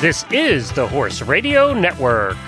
This is the Horse Radio Network.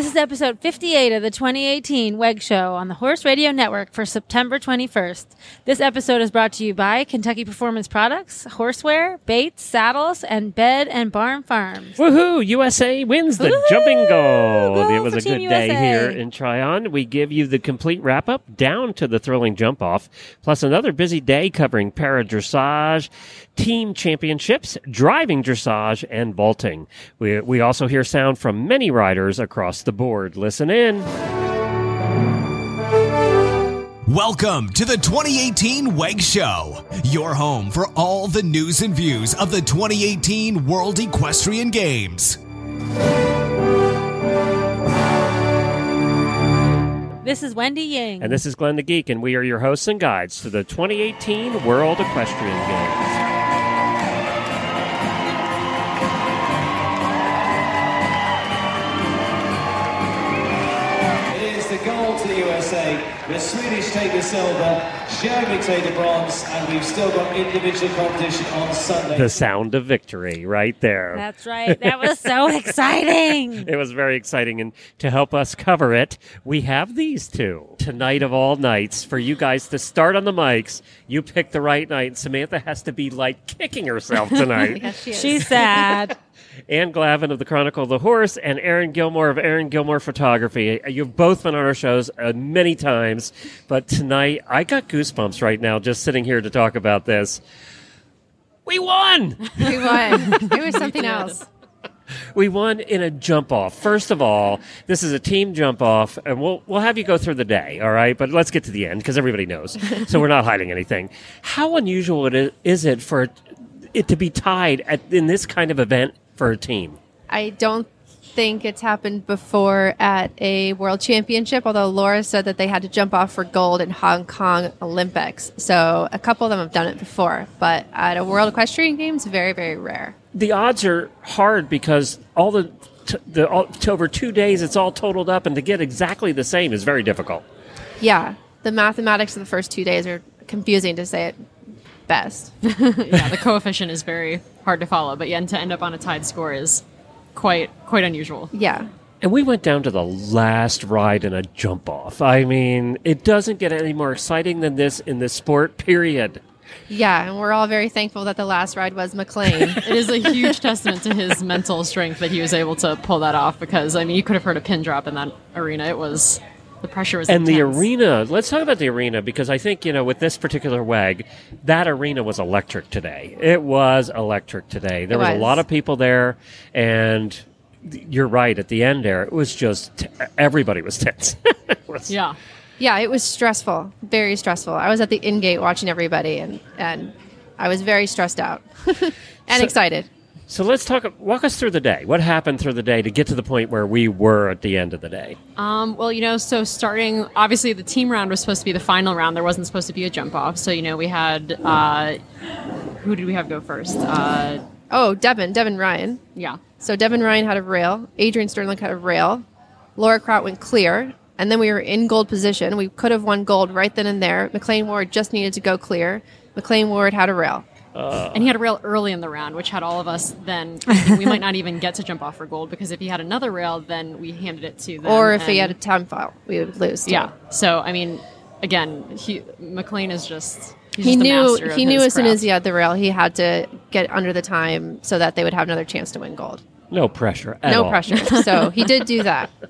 This is episode 58 of the 2018 WEG Show on the Horse Radio Network for September 21st. This episode is brought to you by Kentucky Performance Products, Horseware, Bates, Saddles, and Bed and Barn Farms. Woohoo! USA wins the Woohoo! jumping gold. Go it was a good Team day here in Tryon. We give you the complete wrap up down to the thrilling jump off, plus another busy day covering para dressage, team championships, driving dressage, and vaulting. We, we also hear sound from many riders across the board. Listen in. Welcome to the 2018 WEG Show, your home for all the news and views of the 2018 World Equestrian Games. This is Wendy Ying. And this is Glenn the Geek, and we are your hosts and guides to the 2018 World Equestrian Games. The Swedish take the silver, Germany take the bronze, and we've still got individual competition on Sunday. The sound of victory right there. That's right. That was so exciting. It was very exciting. And to help us cover it, we have these two. Tonight of all nights, for you guys to start on the mics, you pick the right night. Samantha has to be like kicking herself tonight. yes, she is. She's sad. Ann Glavin of the Chronicle of the Horse and Erin Gilmore of Erin Gilmore Photography. You've both been on our shows uh, many times, but tonight I got goosebumps right now just sitting here to talk about this. We won! We won. It was something else. We won in a jump off. First of all, this is a team jump off, and we'll we'll have you go through the day, all right? But let's get to the end because everybody knows, so we're not hiding anything. How unusual it is, is it for it to be tied at, in this kind of event for a team? I don't think it's happened before at a world championship, although Laura said that they had to jump off for gold in Hong Kong Olympics. So a couple of them have done it before, but at a world equestrian games, very, very rare. The odds are hard because all the t- the all, to over two days it's all totaled up, and to get exactly the same is very difficult. Yeah. The mathematics of the first two days are confusing to say it best. yeah, the coefficient is very hard to follow, but yeah, and to end up on a tied score is quite quite unusual. yeah. And we went down to the last ride in a jump off. I mean, it doesn't get any more exciting than this in this sport. Period. Yeah. And we're all very thankful that the last ride was McLain. It is a huge testament to his mental strength that he was able to pull that off because I mean you could have heard a pin drop in that arena. It was the pressure was And the arena, let's talk about the arena because I think, you know, with this particular WEG, that arena was electric today. It was electric today. There It was. a lot of people there, and you're right, at the end there, it was just, everybody was tense. Was- Yeah. Yeah, it was stressful, very stressful. I was at the in gate watching everybody, and and I was very stressed out and excited. So let's talk, walk us through the day. What happened through the day to get to the point where we were at the end of the day? Um, well, you know, so starting obviously the team round was supposed to be the final round. There wasn't supposed to be a jump off. So you know we had uh, who did we have go first? Uh, Oh, Devin, Devin Ryan. yeah, So Devin Ryan had a rail. Adrienne Sternlicht had a rail. Laura Kraut went clear, and then we were in gold position. We could have won gold right then and there. McLain Ward just needed to go clear. McLain Ward had a rail. Uh, and he had a rail early in the round, which had all of us then. we might not even get to jump off for gold because if he had another rail, then we handed it to them. or if he had a time file, we would lose. too. yeah. So I mean, again, he McLain is just. He's He just knew he knew his as soon as he had the rail, he had to get under the time so that they would have another chance to win gold. No pressure at no all. pressure. so he did do that.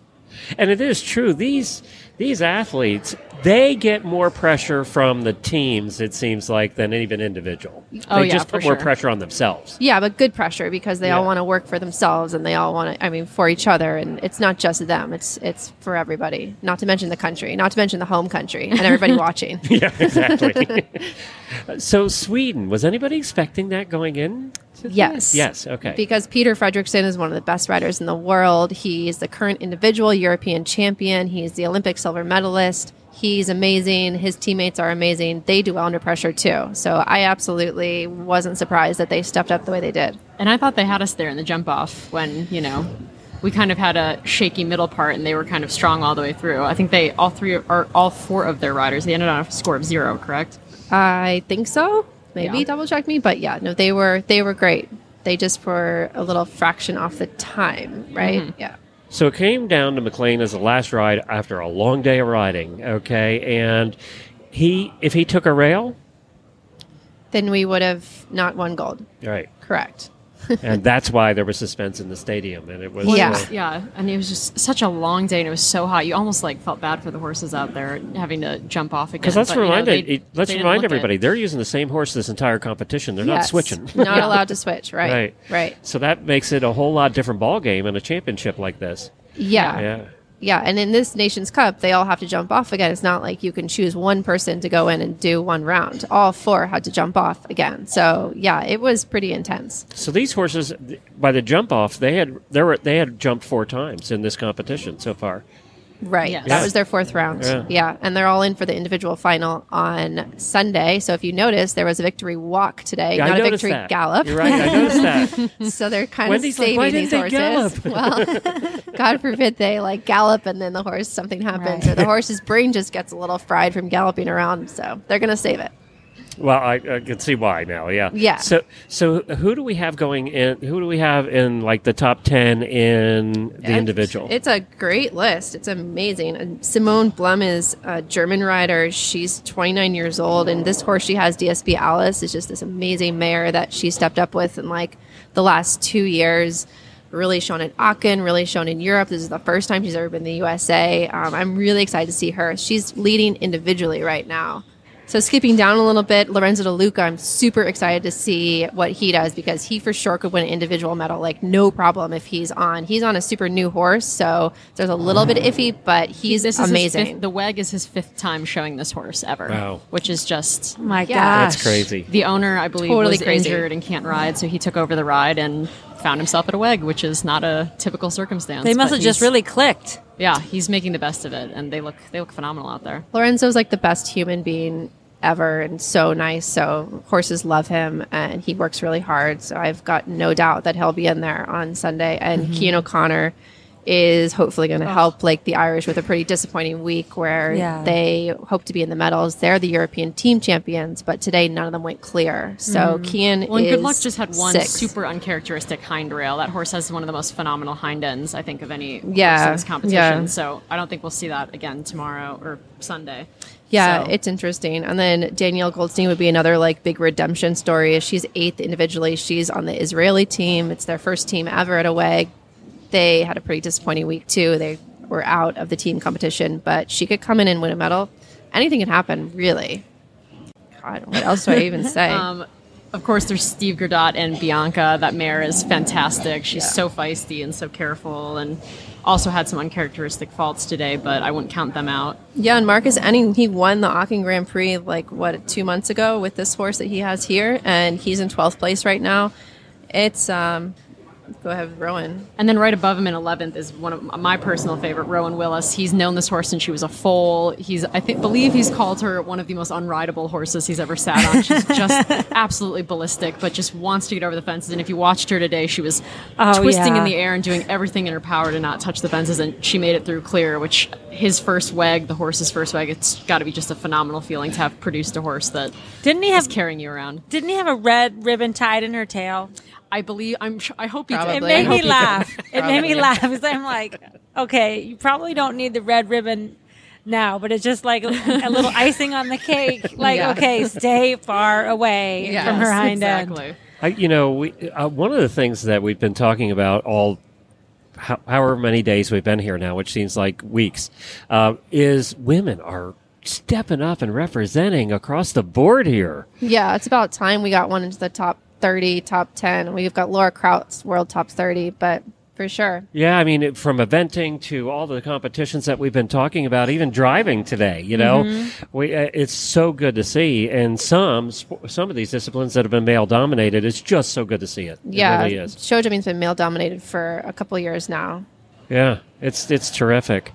And it is true. These these athletes they get more pressure from the teams. It seems like than even individual. Oh, they yeah, just put more sure. pressure on themselves. Yeah, but good pressure because they all want to work for themselves and they all want to. I mean, for each other, and it's not just them. It's it's for everybody. Not to mention the country. Not to mention the home country and everybody watching. yeah, exactly. so Sweden was anybody expecting that going in? Yes. Yes. Okay. Because Peder Fredricson is one of the best riders in the world. He's the current individual European champion. He's the Olympic silver medalist. He's amazing. His teammates are amazing. They do well under pressure too. So I absolutely wasn't surprised that they stepped up the way they did. And I thought they had us there in the jump off when, you know, we kind of had a shaky middle part and they were kind of strong all the way through. I think they, all three, or all four of their riders, they ended on a score of zero, correct? I think so. Maybe Yeah. double check me, but yeah, no, they were they were great. They just for a little fraction off the time, right? Mm-hmm. Yeah. So it came down to McLain as the last ride after a long day of riding. Okay, and he if he took a rail, Then we would have not won gold. right, Correct. And that's why there was suspense in the stadium, and it was Yeah. uh, Yeah, and it was just such a long day, and it was so hot. You almost like felt bad for the horses out there having to jump off again. Because let's but, you know, remind they- it, let's remind look it. everybody they're using the same horse this entire competition. They're not switching. Not allowed to switch. Right. Right. Right. So that makes it a whole lot different ball game in a championship like this. Yeah. Yeah. Yeah, and in this Nations Cup, they all have to jump off again. It's not like you can choose one person to go in and do one round. All four had to jump off again. So yeah, it was pretty intense. So these horses, by the jump off, they had they were they had jumped four times in this competition so far. Right. Yes. That Yeah. was their fourth round. Yeah. Yeah. And they're all in for the individual final on Sunday. So if you notice, there was a victory walk today, Yeah, not a victory that. gallop. You're right. I noticed that. So they're kind Wendy's of like, saving "Why these didn't they horses. Well, God forbid they like gallop and then the horse something happens Right. or the horse's brain just gets a little fried from galloping around. So they're going to save it. Well, I, I can see why now. Yeah. Yeah. So so who do we have going in? Who do we have in like the top ten in the individual? It's a great list. It's amazing. And Simone Blum is a German rider. She's 29 years old, and this horse she has, DSB Alice, is just this amazing mare that she stepped up with in like the last two years. Really shown in Aachen, really shown in Europe. This is the first time she's ever been in the USA. Um, I'm really excited to see her. She's leading individually right now. So skipping down a little bit, Lorenzo De Luca, I'm super excited to see what he does because he for sure could win an individual medal, like no problem if he's on. He's on a super new horse, so there's a little bit iffy, but he's This is amazing. fifth- the WEG is his fifth time showing this horse ever. Wow. Which is just Oh my Yeah. gosh. That's crazy. the owner, I believe, Totally was crazy. injured and can't ride, so he took over the ride and found himself at a WEG, which is not a typical circumstance. They must have just really clicked. yeah, he's making the best of it, and they look they look phenomenal out there. Lorenzo's like the best human being ever and so nice. So horses love him and he works really hard. So I've got no doubt that he'll be in there on Sunday. And Mm-hmm. Cian O'Connor is hopefully going to help like the Irish with a pretty disappointing week where Yeah. they hope to be in the medals. They're the European team champions, but today none of them went clear. So Cian Well, and is Good Luck just had one sixth. super uncharacteristic hind rail. That horse has one of the most phenomenal hind ends, I think, of any horse Yeah, in this competition. yeah. So I don't think we'll see that again tomorrow or Sunday. Yeah, So- it's interesting. And then Danielle Goldstein would be another like big redemption story. She's eighth individually. She's on the Israeli team. It's their first team ever at a WEG. They had a pretty disappointing week too. They were out of the team competition, but she could come in and win a medal. Anything can happen, really. God, what else do I even say? Um, of course, there's Steve Guerdat and Bianca. That mare is fantastic. She's so feisty and so careful, and also had some uncharacteristic faults today, but I wouldn't count them out. yeah, and Marcus Ehning, he won the Aachen Grand Prix like what two months ago with this horse that he has here, and he's in twelfth place right now. It's um, go ahead, Rowan. And then right above him in 11th is one of my personal favorite, Rowan Willis. He's known this horse since she was a foal. He's, I think, believe he's called her one of the most unrideable horses he's ever sat on. She's just absolutely ballistic, but just wants to get over the fences. And if you watched her today, she was Oh, twisting yeah. in the air and doing everything in her power to not touch the fences. And she made it through clear, which his first weg, the horse's first weg, it's got to be just a phenomenal feeling to have produced a horse that Didn't he is have carrying you around. Didn't he have a red ribbon tied in her tail? I believe, I'm, sure- I hope he Probably. It made me laugh. It made me laugh because I'm like, okay, you probably don't need the red ribbon now, but it's just like a little icing on the cake. Like, Yeah. okay, stay far away Yes, from her hind exactly. end. I, you know, we, uh, one of the things that we've been talking about all, how, however many days we've been here now, which seems like weeks, uh, is women are stepping up and representing across the board here. Yeah, it's about time we got one into the top 30, top 10. We've got Laura Kraut's world top 30, but for sure. Yeah, I mean, from eventing to all the competitions that we've been talking about, even driving today, you know, we, uh, it's so good to see. And some some of these disciplines that have been male dominated, it's just so good to see it. Yeah, it really is. show jumping's been male dominated for a couple years now. Yeah, it's it's terrific.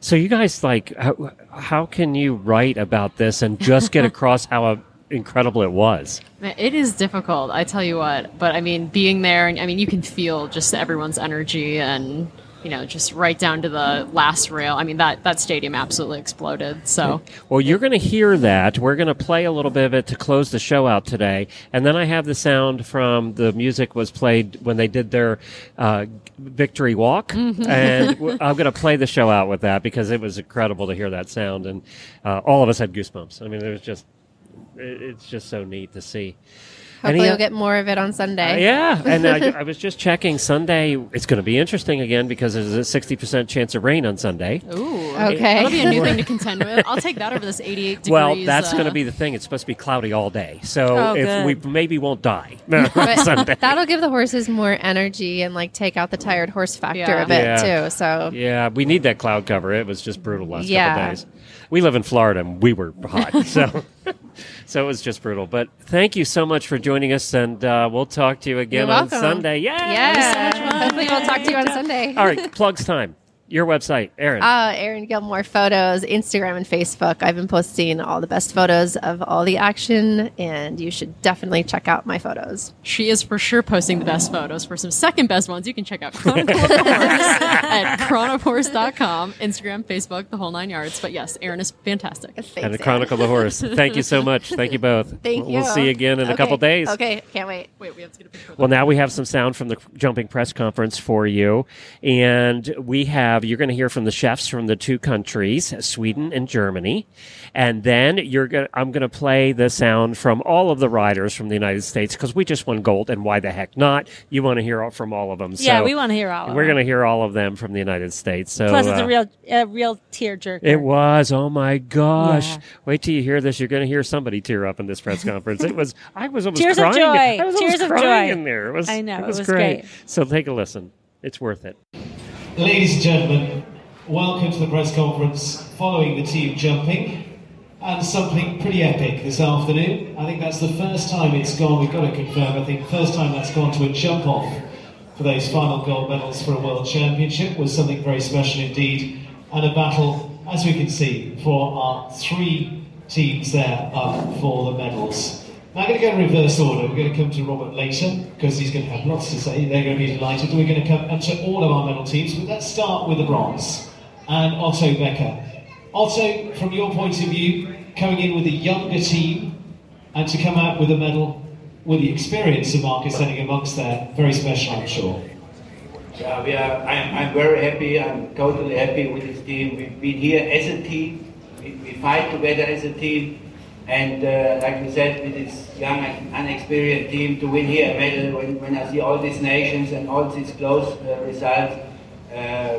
So you guys like how, how can you write about this and just get across how uh, incredible it was? It is difficult, I tell you what. But I mean, being there, and I mean, you can feel just everyone's energy and you know, just right down to the last rail. I mean, that that stadium absolutely exploded. So Well, you're going to hear that. We're going to play a little bit of it to close the show out today, and then I have the sound from the music was played when they did their uh, victory walk, and I'm going to play the show out with that because it was incredible to hear that sound, and uh, all of us had goosebumps. I mean, it was just, it's just so neat to see. Hopefully, o- you'll get more of it on uh, Sunday. yeah, and I, I was just checking Sunday. It's going to be interesting again because there's a sixty percent chance of rain on Sunday. ooh, Okay. that'll be a new thing to contend with. I'll take that over this 88 degrees. Well, that's uh, going to be the thing. It's supposed to be cloudy all day, so Oh, if good. we maybe won't die on Sunday. that'll give the horses more energy and like take out the tired horse factor Yeah. a bit Yeah. too. So Yeah, we need that cloud cover. It was just brutal last Yeah. couple days. We live in Florida and we were hot, so so it was just brutal. But thank you so much for joining us, and uh, we'll talk to you again You're on welcome. Sunday. Yeah, yeah, hopefully we'll talk to you on Sunday. All right, plugs time. Your website, Erin. Uh, Erin Gilmore photos, Instagram and Facebook. I've been posting all the best photos of all the action, and you should definitely check out my photos. She is for sure posting the best photos. For some second best ones, you can check out Chronicle of the Horse at chronofhorse.com, Instagram, Facebook, the whole nine yards. But yes, Erin is fantastic. Thanks, and the Chronicle of the Horse. Thank you so much. Thank you both. Thank you. We'll see you again in a couple days. Okay, can't wait. Wait, we have to get a picture Well, now we have some sound from the jumping press conference for you. And we have, you're going to hear from the chefs from the two countries, Sweden and Germany. And then you're going to, I'm going to play the sound from all of the riders from the United States because we just won gold. And why the heck not? You want to hear from all of them. Yeah, So we want to hear all. of them. We're going to hear all of them from the United States. So, Plus, it's uh, a real, a real tear jerker. it was. Oh my gosh! Yeah. Wait till you hear this. You're going to hear somebody tear up in this press conference. It was. I was almost Tears of crying. joy. I was Tears almost of crying joy. in there. It was. I know, It it was, was great. great. So take a listen. It's worth it. Ladies and gentlemen, welcome to the press conference following the team jumping. And something pretty epic this afternoon. I think that's the first time it's gone, we've got to confirm, I think first time that's gone to a jump off for those final gold medals for a world championship was something very special indeed. And a battle, as we can see, for our three teams there up for the medals. Now I'm going to go in reverse order. We're going to come to Robert later because he's going to have lots to say. They're going to be delighted. We're going to come and to all of our medal teams, but let's start with the bronze and Otto Becker. Otto, from your point of view, coming in with a younger team and to come out with a medal with the experience of Marcus Ehning amongst there, very special, I'm sure. Yeah, we are, I'm, I'm very happy. I'm totally happy with this team. We've been here as a team. We, we fight together as a team. And uh, like you said, with this young and unexperienced team to win here a medal, when, when I see all these nations and all these close uh, results, uh,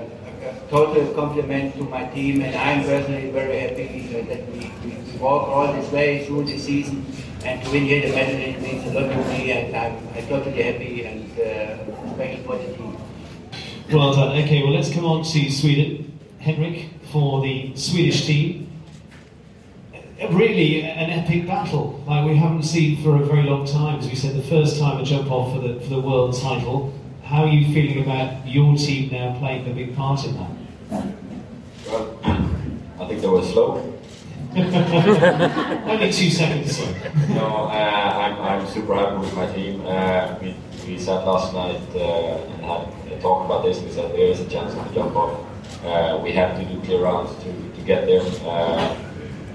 total compliment to my team. And I'm personally very happy uh, that we, we, we walk all this way through the season. And to win here the medal, it means a lot to me. And I'm, I'm totally happy and uh, special for the team. Well done. Okay, well, let's come on to Sweden. Henrik, for the Swedish team. Uh, Really an epic battle, like we haven't seen for a very long time. As we said, the first time a jump off for the, for the world title. How are you feeling about your team now playing a big part in that? Well, I think they were slow. Only two seconds. No, uh, I'm, I'm super happy with my team. Uh, we, we sat last night uh, and had a talk about this. We said there is a chance of a jump off. Uh, we have to do clear rounds to, to get there.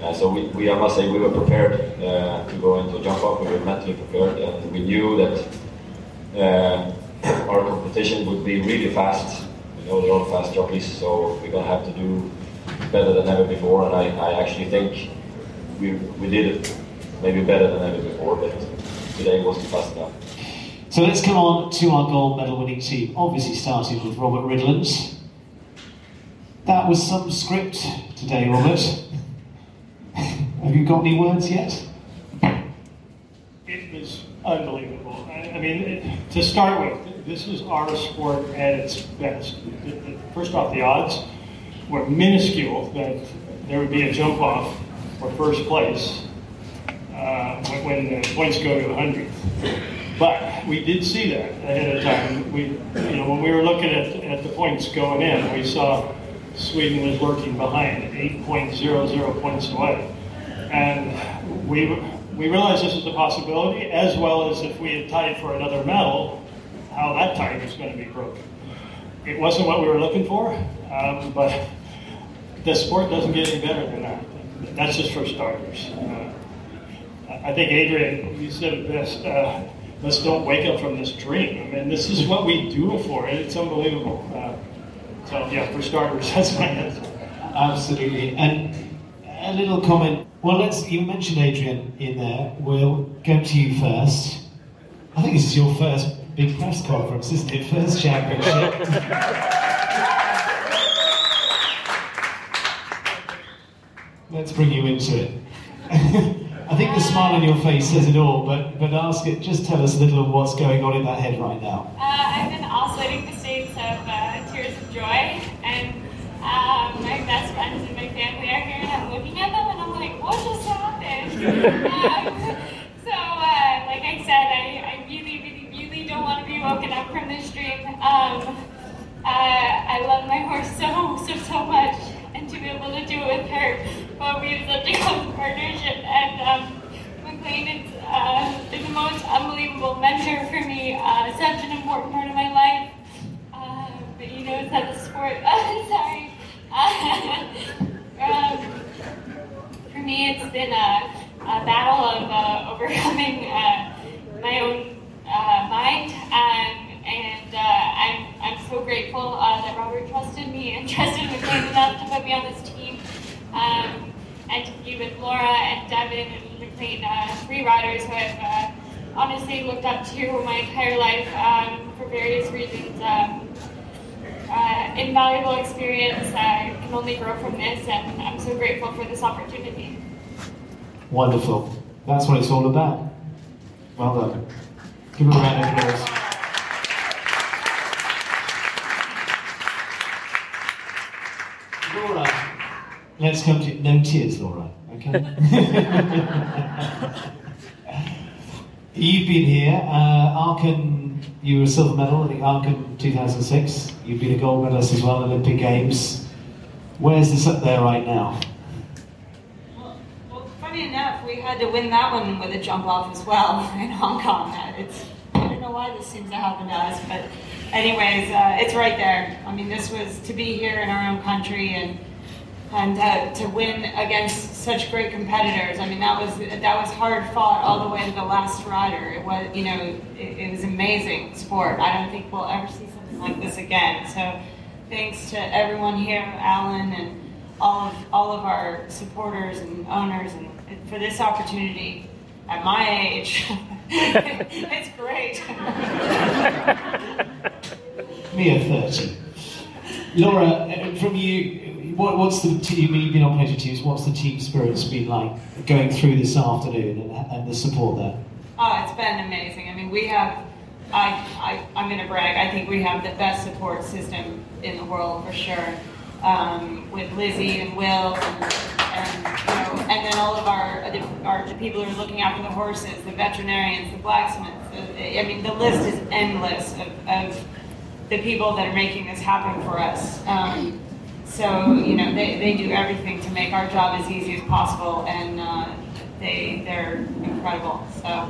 Uh, so we, we, I must say, we were prepared uh, to go into a jump off. We were mentally prepared, and we knew that uh, our competition would be really fast. We know they're all fast jockeys, so we're gonna have to do better than ever before. And I, I actually think we, we did it maybe better than ever before, but today wasn't fast enough. So let's come on to our gold medal winning team. Obviously, starting with Robert Ridlands. That was some script today, Robert. Have you got any words yet? It was unbelievable. I, I mean, it, to start with, this is our sport at its best. First off, the odds were minuscule that there would be a jump off for first place uh, when, when the points go to 100. But we did see that ahead of time. We, you know, when we were looking at, at the points going in, we saw Sweden was lurking behind, 8.00 points away. And we, we realized this was a possibility, as well as if we had tied for another medal, how that tie was going to be broken. it wasn't what we were looking for, um, but the sport doesn't get any better than that. That's just for starters. Uh, I think Adrienne, you said it best. Uh, let's don't wake up from this dream. I mean, this is what we do it for, it's unbelievable. Uh, so yeah, for starters, that's my answer. Absolutely. And a little comment. Well, let's. You mentioned Adrienne in there. We'll go to you first. I think this is your first big press conference, isn't it? First championship. let's bring you into it. I think the smile on your face says it all, but, but ask it, just tell us a little of what's going on in that head right now. Uh, I've been oscillating the states of uh, tears of joy, and uh, my best friends and my family are here, and I'm looking at them, and I'm like, what just happened? um, so, uh, like I said, I, I really, really, really don't want to be woken up from this dream. Um, uh, I love my horse so, so, so much, and to be able to do it with her, well, we have such a close partnership, and um, McLain is, uh, the most unbelievable mentor for me, uh, such an important part of my life. Uh, but he knows how the sport. sorry. um, for me, it's been a, a battle of uh, overcoming uh, my own uh, mind, um, and uh, I'm I'm so grateful uh, that Robert trusted me and trusted McLain enough to put me on this team. Um, and to be with Laura and Devin and McLain, uh, three riders who I've honestly looked up to my entire life um, for various reasons. Um, uh, invaluable experience. I can only grow from this, and I'm so grateful for this opportunity. Wonderful. That's what it's all about. Well done. Give a round of applause. Laura, let's come to no tears, Laura. Okay. You've been here. Uh, you were a silver medal at the Aachen 2006. You've been a gold medalist as well Olympic Games. Where's this up there right now? Had to win that one with a jump off as well in Hong Kong. It's I don't know why this seems to happen to us, but anyways, uh, it's right there. I mean, this was to be here in our own country and and uh, to win against such great competitors. I mean, that was that was hard fought all the way to the last rider. It was, you know, it, it was amazing sport. I don't think we'll ever see something like this again. So, thanks to everyone here, Alan, and all of all of our supporters and owners, and for this opportunity. At my age, it's great. Me at 30. Laura, from you, what, what's the team, you've been on pleasure teams, what's the team spirit's been like going through this afternoon and, and the support there? Oh, it's been amazing. I mean, we have, I, I, I'm going to brag, I think we have the best support system in the world for sure. Um, with Lizzie and Will and, and, you know, and then all of our, our the people who are looking after the horses, the veterinarians, the blacksmiths. The, I mean, the list is endless of, of the people that are making this happen for us. Um, so, you know, they, they do everything to make our job as easy as possible, and uh, they, they're incredible. So,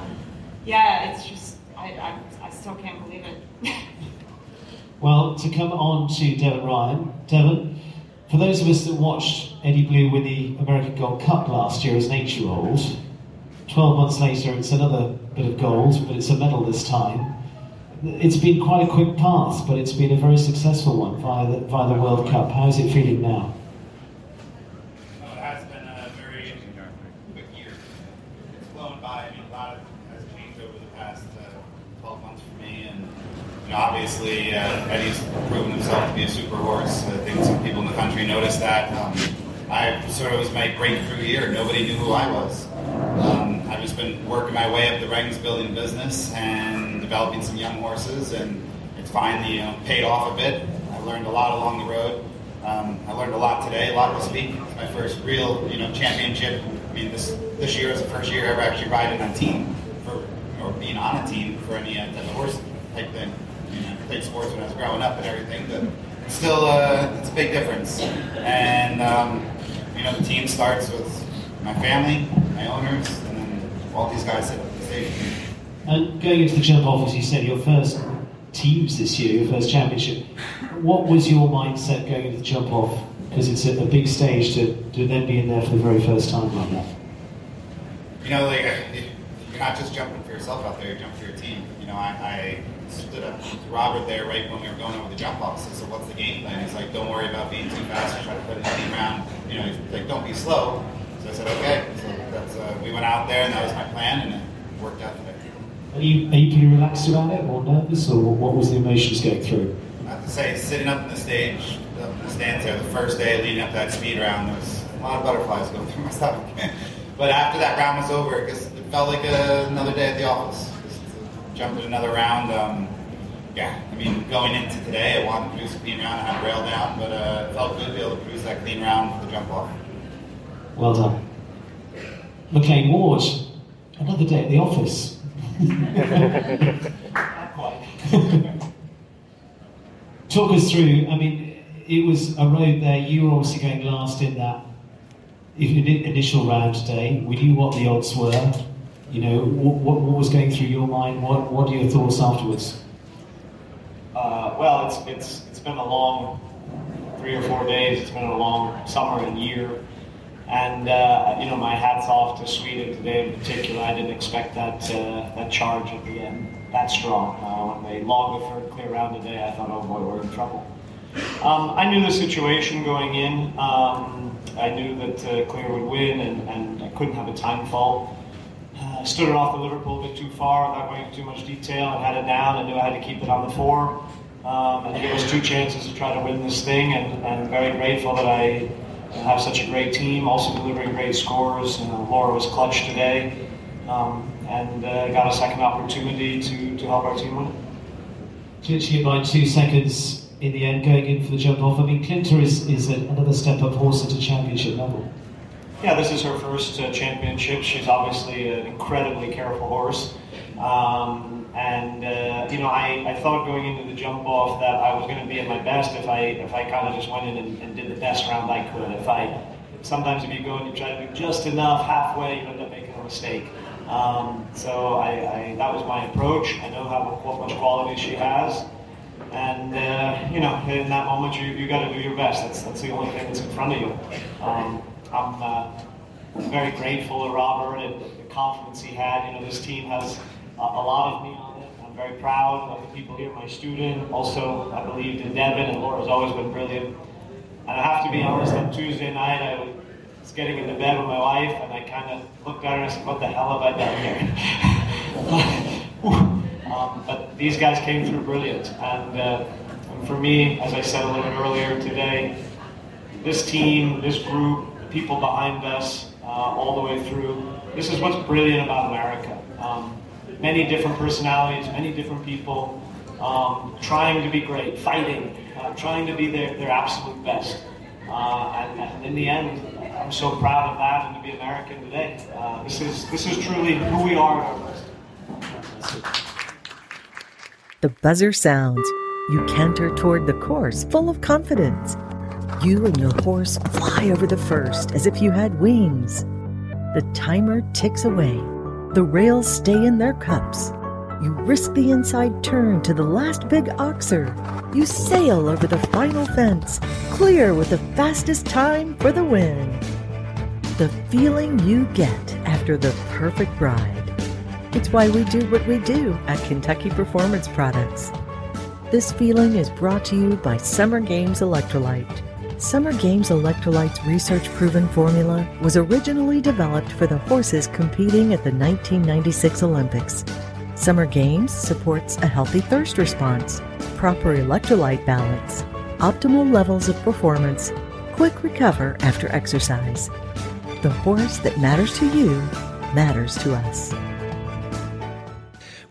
yeah, it's just, I, I, I still can't believe it. well, to come on to Devin Ryan, Devin, for those of us that watched Eddie Blue win the American Gold Cup last year as an eight year old, 12 months later it's another bit of gold, but it's a medal this time it's been quite a quick path, but it's been a very successful one via the, via the World Cup. How is it feeling now? It has been a very quick year. It's flown by. I mean, a lot has changed over the past uh, 12 months for me, and obviously uh, Eddie's proven himself to be a super horse. I country noticed that. Um, I sort of was my breakthrough year. Nobody knew who I was. Um, I've just been working my way up the ranks, building business, and developing some young horses, and it's finally you know, paid off a bit. I learned a lot along the road. Um, I learned a lot today. A lot was speak. It's my first real, you know, championship. I mean, this this year is the first year ever actually riding on a team for or being on a team for any uh, type of horse type thing. You know, I played sports when I was growing up and everything, but still, uh, it's a big difference. And um, you know, the team starts with my family, my owners, and then all these guys at the stage. And going into the jump off, as you said, your first teams this year, your first championship. what was your mindset going into the jump off? Because it's a, a big stage to, to then be in there for the very first time like that. You know, like you're not just jumping for yourself out there; you're jumping for your team. You know, I, I stood up to Robert there right when we were going over the jump off. So, what's the game plan? He's like, don't worry about being too fast. Try to put a team around. You know, he's like, don't be slow. So I said, okay. So that's uh, we went out there, and that was my plan, and it worked out today. Are you, are you pretty relaxed about it, or nervous, or what was the emotions going through? I have to say, sitting up in the stage, up in the stands there, the first day leading up to that speed round, there was a lot of butterflies going through my stomach. but after that round was over, because it felt like a, another day at the office. Just jumping another round. Um, yeah, I mean, going into today, I wanted to produce a clean round. I had rail down, but uh, it felt good to be able to produce that clean round for the jump off. Well done. McLain Ward, another day at the office. Talk us through, I mean, it was a road there, you were obviously going last in that initial round today. We knew what the odds were. You know, what, what was going through your mind? What, what are your thoughts afterwards? Uh, well, it's, it's, it's been a long three or four days. It's been a long summer and year. And uh, you know, my hats off to Sweden today in particular. I didn't expect that uh, that charge at the end that strong. Uh, when they logged the third clear round today, I thought, oh boy, we're in trouble. Um, I knew the situation going in. Um, I knew that uh, Clear would win, and, and I couldn't have a time fall. I stood it off the Liverpool a bit too far without going into too much detail and had it down. I knew I had to keep it on the four. Um, and give us two chances to try to win this thing, and, and very grateful that I have such a great team, also delivering great scores. Laura was clutch today um, and uh, got a second opportunity to, to help our team win. Literally by two seconds in the end going in for the jump off. I mean, Clinta is, is another step up horse at a championship level. Yeah, this is her first uh, championship. She's obviously an incredibly careful horse. Um, and uh, you know, I, I thought going into the jump off that I was going to be at my best if I if I kind of just went in and, and, did the best round I could. If I sometimes if you go and you try to do just enough halfway, you end up making a mistake. Um, so I, I, that was my approach. I know how what much quality she has, and uh, you know, in that moment you you got to do your best. That's that's the only thing that's in front of you. Um, I'm uh, very grateful to Robert and the confidence he had. You know, this team has a, a lot of me on it. I'm very proud of the people here, my student. Also, I believed in Devin, and Laura's always been brilliant. And I have to be honest, on Tuesday night, I was getting into bed with my wife, and I kind of looked at her and said, What the hell have I done here? um, but these guys came through brilliant. And, uh, and for me, as I said a little bit earlier today, this team, this group, people behind us, uh, all the way through, this is what's brilliant about America. Um, many different personalities, many different people, um, trying to be great, fighting, uh, trying to be their, their absolute best. Uh, and, and, in the end, I'm so proud of that and to be American today. Uh, this is this is truly who we are. The buzzer sounds. You canter toward the course full of confidence. You and your horse fly over the first as if you had wings. The timer ticks away the rails stay in their cups. You risk the inside turn to the last big oxer. You sail over the final fence, clear with the fastest time for the win. The feeling you get after the perfect ride. It's why we do what we do at Kentucky Performance Products. This feeling is brought to you by Summer Games Electrolyte Summer Games Electrolyte's research proven formula was originally developed for the horses competing at the 1996 Olympics. Summer Games supports a healthy thirst response, proper electrolyte balance, optimal levels of performance, quick recover after exercise. The horse that matters to you matters to us.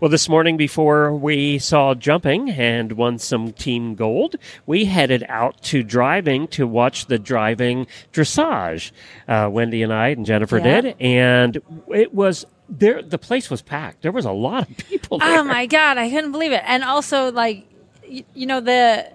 Well, this morning before we saw jumping and won some team gold, we headed out to driving to watch the driving dressage. Uh, Wendy and I and Jennifer yeah. did, and it was there. The place was packed. There was a lot of people. There. Oh my god, I couldn't believe it. And also, like, you, you know the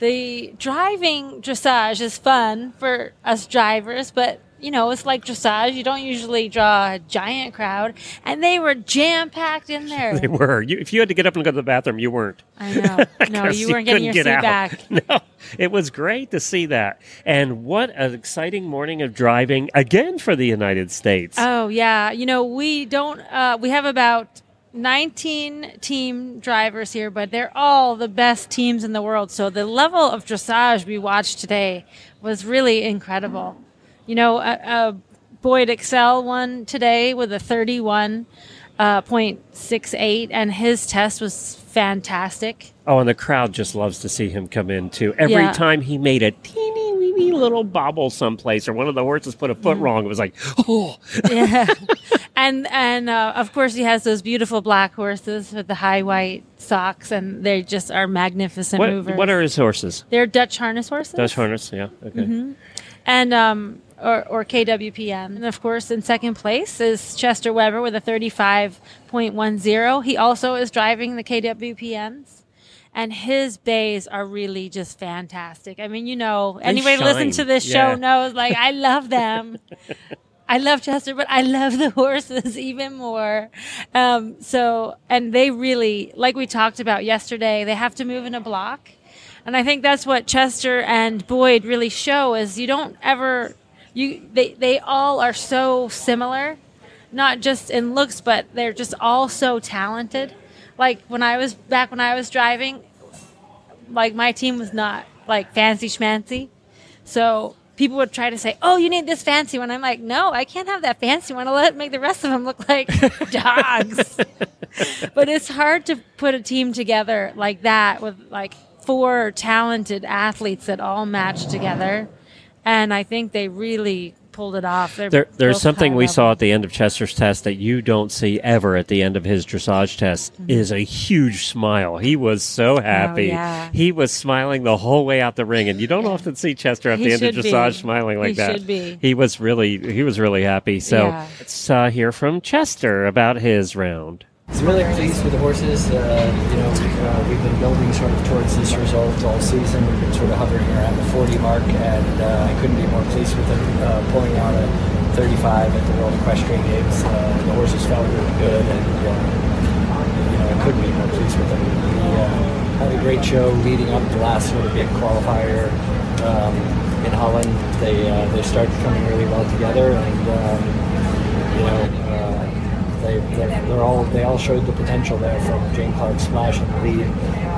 the driving dressage is fun for us drivers, but you know, it's like dressage. You don't usually draw a giant crowd, and they were jam packed in there. They were. You, if you had to get up and go to the bathroom, you weren't. I know. No, you weren't getting your couldn't seat out. back. No, it was great to see that. And what an exciting morning of driving again for the United States. Oh yeah, you know we don't. Uh, we have about nineteen team drivers here, but they're all the best teams in the world. So the level of dressage we watched today was really incredible. You know, uh, uh, Boyd Exell won today with a thirty-one uh, point six eight, and his test was fantastic. Oh, and the crowd just loves to see him come in too. Every Yeah. time he made a teeny weeny little bobble someplace, or one of the horses put a foot wrong, it was like, oh, yeah. and and uh, of course he has those beautiful black horses with the high white socks, and they just are magnificent what, movers. what are his horses? They're Dutch harness horses. Dutch harness, yeah, okay. Mhm. And um, or, or KWPN. And of course, in second place is Chester Weber with a 35.10. He also is driving the KWPNs. And his bays are really just fantastic. I mean, you know, They anybody listen to this Yeah. show knows, like, I love them. I love Chester, but I love the horses even more. Um, so, and they really, like we talked about yesterday, they have to move in a block. And I think that's what Chester and Boyd really show is you don't ever, you, they, they all are so similar, not just in looks, but they're just all so talented. Like when I was back when I was driving, like my team was not like fancy schmancy. So people would try to say, "Oh, you need this fancy one." I'm like, "No, I can't have that fancy one. I'll let make the rest of them look like dogs." but it's hard to put a team together like that with like four talented athletes that all match together. And I think they really pulled it off. They're There, there's something we saw at the end of Chester's test that you don't see ever at the end of his dressage test Mm-hmm. is a huge smile. He was so happy. Oh, yeah. He was smiling the whole way out the ring, and you don't often see Chester at He the end of should be. dressage smiling like He that. should be. He was really he was really happy. So Yeah. let's uh, hear from Chester about his round. Was really pleased with the horses. Uh, you know, uh, we've been building sort of towards this result all season. We've been sort of hovering around the 40 mark, and uh, I couldn't be more pleased with them uh, pulling out a 35 at the World Equestrian Games. Uh, the horses felt really good, and uh, you know, I couldn't be more pleased with them. We uh, had a great show leading up to last sort of big qualifier um, in Holland. They uh, they started coming really well together, and um, you know. Uh, they, they're, they're all they all showed the potential there from Jane Clark Splash in the lead,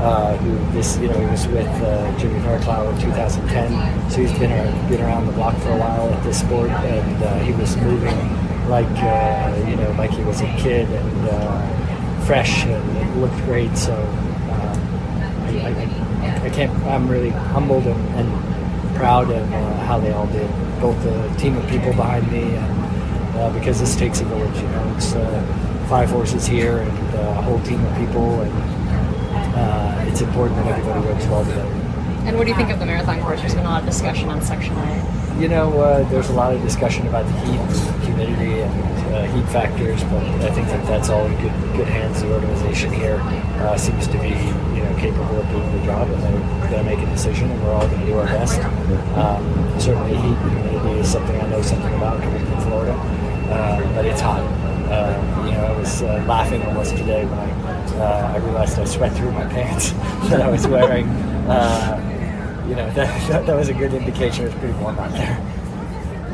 uh, who this you know he was with uh, Jimmy Verklau in 2010, so he's been ar- been around the block for a while at this sport, and uh, he was moving like uh, you know like he was a kid and uh, fresh and looked great. So uh, I, I, I can't I'm really humbled and, and proud of uh, how they all did, both the team of people behind me and uh, because this takes a village. You know, it's uh, five horses here and uh, a whole team of people, and uh, it's important that everybody works well together. And what do you think of the marathon course? There's been a lot of discussion on Section A. You know, uh, there's a lot of discussion about the heat, humidity, and uh, heat factors, but I think that that's all in good, good hands. The organization here uh, seems to be, you know, capable of doing the job, and they're going to make a decision, and we're all going to do our best. Um, certainly, heat humidity is something I know something about coming from Florida, uh, but it's hot. Uh, you know, I was uh, laughing almost today when I, uh, I realized I sweat through my pants that I was wearing. Uh, you know, that, that, that was a good indication it was pretty warm out there.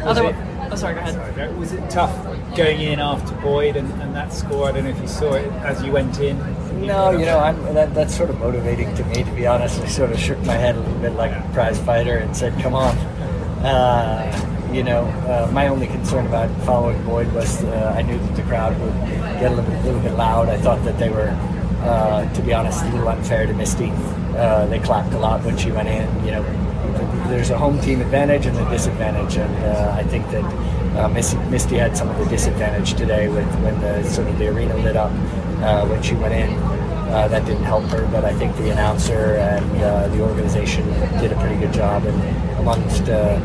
Other, oh, sorry, go ahead. Sorry, was it tough going in after Boyd and, and that score? I don't know if you saw it as you went in. No, you know, I'm, that, that's sort of motivating to me, to be honest. I sort of shook my head a little bit like a prize fighter and said, come on. Uh, you know, uh, my only concern about following Boyd was uh, I knew that the crowd would get a little bit, little bit loud. I thought that they were, uh, to be honest, a little unfair to Misdee. Uh, they clapped a lot when she went in. You know, there's a home team advantage and a disadvantage, and uh, I think that uh, Misdee, Misdee had some of the disadvantage today with when the sort of the arena lit up when she went in. Uh, that didn't help her, but I think the announcer and uh, the organization did a pretty good job. And amongst uh,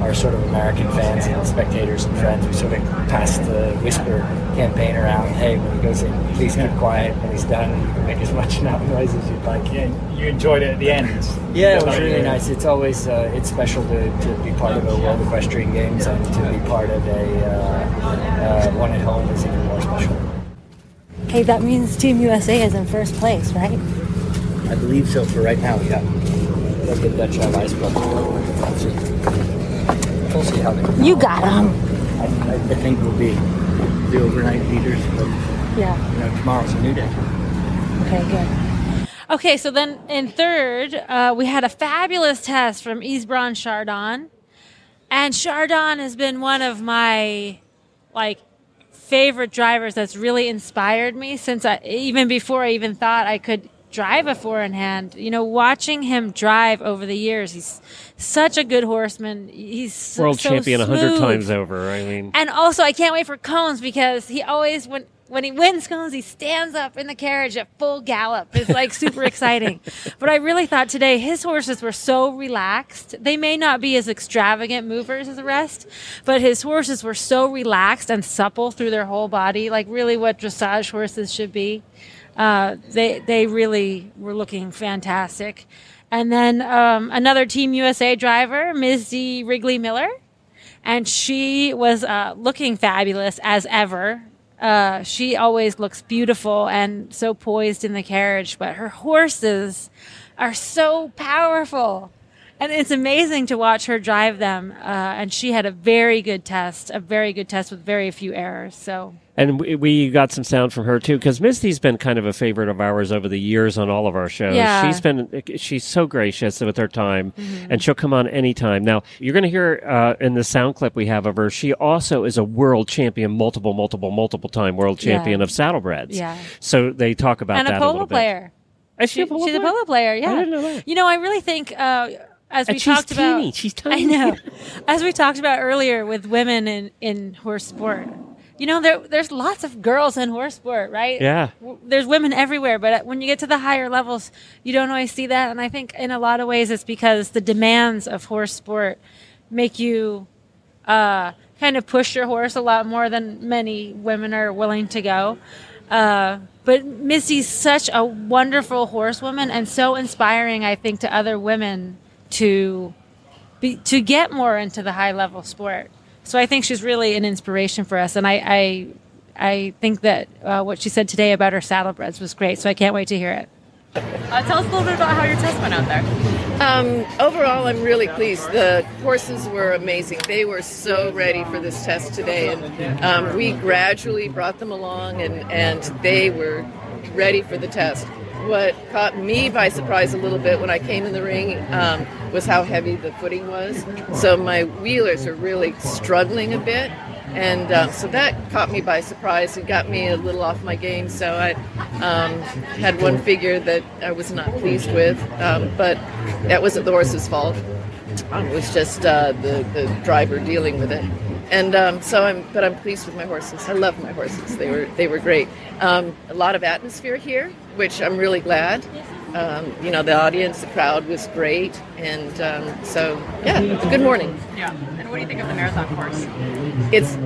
our sort of American fans and spectators and friends. We sort of passed the whisper campaign around. Hey, when he goes in, please keep quiet. When he's done, you can make as much noise as you'd like. Yeah, you enjoyed it at the end. Yeah, it was really nice. It's always uh, it's special to, to be part of a World Equestrian Games and to be part of a uh, uh, one at home is even more special. Hey, that means Team USA is in first place, right? I believe so for right now. Yeah, let the Dutch have ice but We'll see. How they. You got them. I, I, I think we'll be the overnight leaders, but Yeah. you know tomorrow's a new day. Okay, good. Okay, so then in third, uh, we had a fabulous test from IJsbrand Chardon. And Chardon has been one of my like favorite drivers that's really inspired me since I even before I even thought I could drive a four in hand. You know, watching him drive over the years, he's such a good horseman. He's World so champion a hundred times over. I mean, And also, I can't wait for cones because he always when when he wins cones, he stands up in the carriage at full gallop. It's like super exciting. But I really thought today his horses were so relaxed. They may not be as extravagant movers as the rest, but his horses were so relaxed and supple through their whole body, like really what dressage horses should be. Uh, they they really were looking fantastic. And then um, another Team USA driver, Misdee Wrigley Miller and she was uh, looking fabulous as ever. Uh, she always looks beautiful and so poised in the carriage, but her horses are so powerful. And it's amazing to watch her drive them. Uh, and she had a very good test, a very good test with very few errors. So and we, we got some sound from her too because Misdee's been kind of a favorite of ours over the years on all of our shows. Yeah. She's been she's so gracious with her time, Mhm. and she'll come on anytime. Now you're going to hear uh, in the sound clip we have of her. She also is a world champion, multiple, multiple, multiple time world Yeah. champion of saddlebreds. Yeah. So they talk about and that a a polo little bit. player. Is she a polo she's a polo player. Yeah, know. You know, I really think uh, as we talked about, teeny. She's I know, as we talked about earlier with women in in horse sport. You know, there there's lots of girls in horse sport, right? Yeah. There's women everywhere, but when you get to the higher levels, you don't always see that. And I think in a lot of ways, it's because the demands of horse sport make you uh, kind of push your horse a lot more than many women are willing to go. Uh, but Misdee's such a wonderful horsewoman and so inspiring, I think, to other women to be, to get more into the high level sport. So I think she's really an inspiration for us, and I I, I think that uh, what she said today about her saddlebreds was great. So I can't wait to hear it. Uh, tell us a little bit about how your test went out there. Um, overall, I'm really pleased. The horses were amazing. They were so ready for this test today, and um, we gradually brought them along, and, and they were ready for the test. What caught me by surprise a little bit when I came in the ring um, was how heavy the footing was. So my wheelers are really struggling a bit, and um, so that caught me by surprise and got me a little off my game. So I um, had one figure that I was not pleased with, um, but that wasn't the horse's fault. Um, it was just uh, the the driver dealing with it. And um, so I'm, but I'm pleased with my horses. I love my horses. They were they were great. Um, a lot of atmosphere here, which I'm really glad. Um, you know, the audience, the crowd was great, and um, so yeah, a good morning. Yeah. And what do you think of the marathon course? It's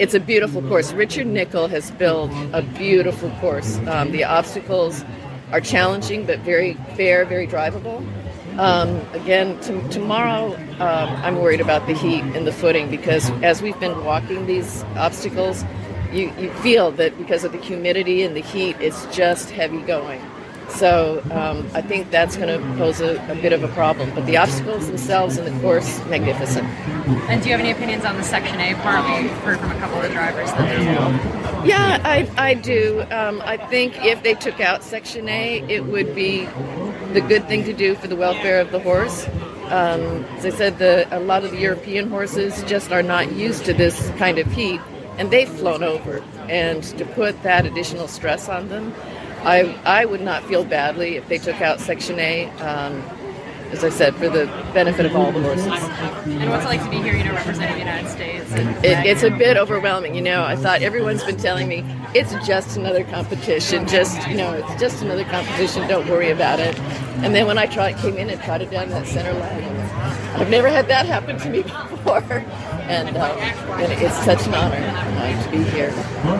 it's a beautiful course. Richard Nicoll has built a beautiful course. Um, the obstacles are challenging but very fair, very drivable. Um, again, t- tomorrow um, I'm worried about the heat and the footing because as we've been walking these obstacles, you, you feel that because of the humidity and the heat, it's just heavy going. So um, I think that's going to pose a, a bit of a problem. But the obstacles themselves and the course, magnificent. And do you have any opinions on the Section A part? We've heard from a couple of drivers that there's Yeah, I, I do. Um, I think if they took out Section A, it would be the good thing to do for the welfare of the horse. Um, as I said, the, a lot of the European horses just are not used to this kind of heat, and they've flown over. And to put that additional stress on them, I, I would not feel badly if they took out Section A. Um, as I said, for the benefit of all the horses. And what's it like to be here, you know, representing the United States? It, it's a bit overwhelming, you know. I thought everyone's been telling me it's just another competition, just you know, it's just another competition. Don't worry about it. And then when I tried, came in and trotted down that center line, I've never had that happen to me before, and, and it's such an honor uh, to be here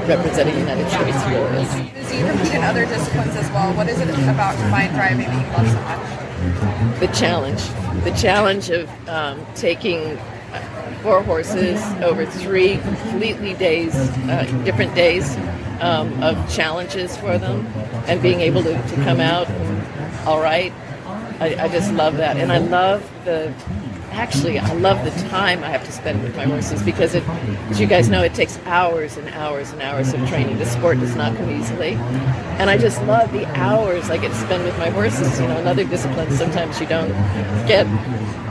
representing the United States. Really is. So you compete in other disciplines as well. What is it about combined driving that you love so much? The challenge, the challenge of um, taking four horses over three completely days, uh, different days um, of challenges for them, and being able to, to come out all right. I, I just love that, and I love the. Actually, I love the time I have to spend with my horses because, it, as you guys know, it takes hours and hours and hours of training. This sport does not come easily, and I just love the hours I get to spend with my horses. You know, in other disciplines, sometimes you don't get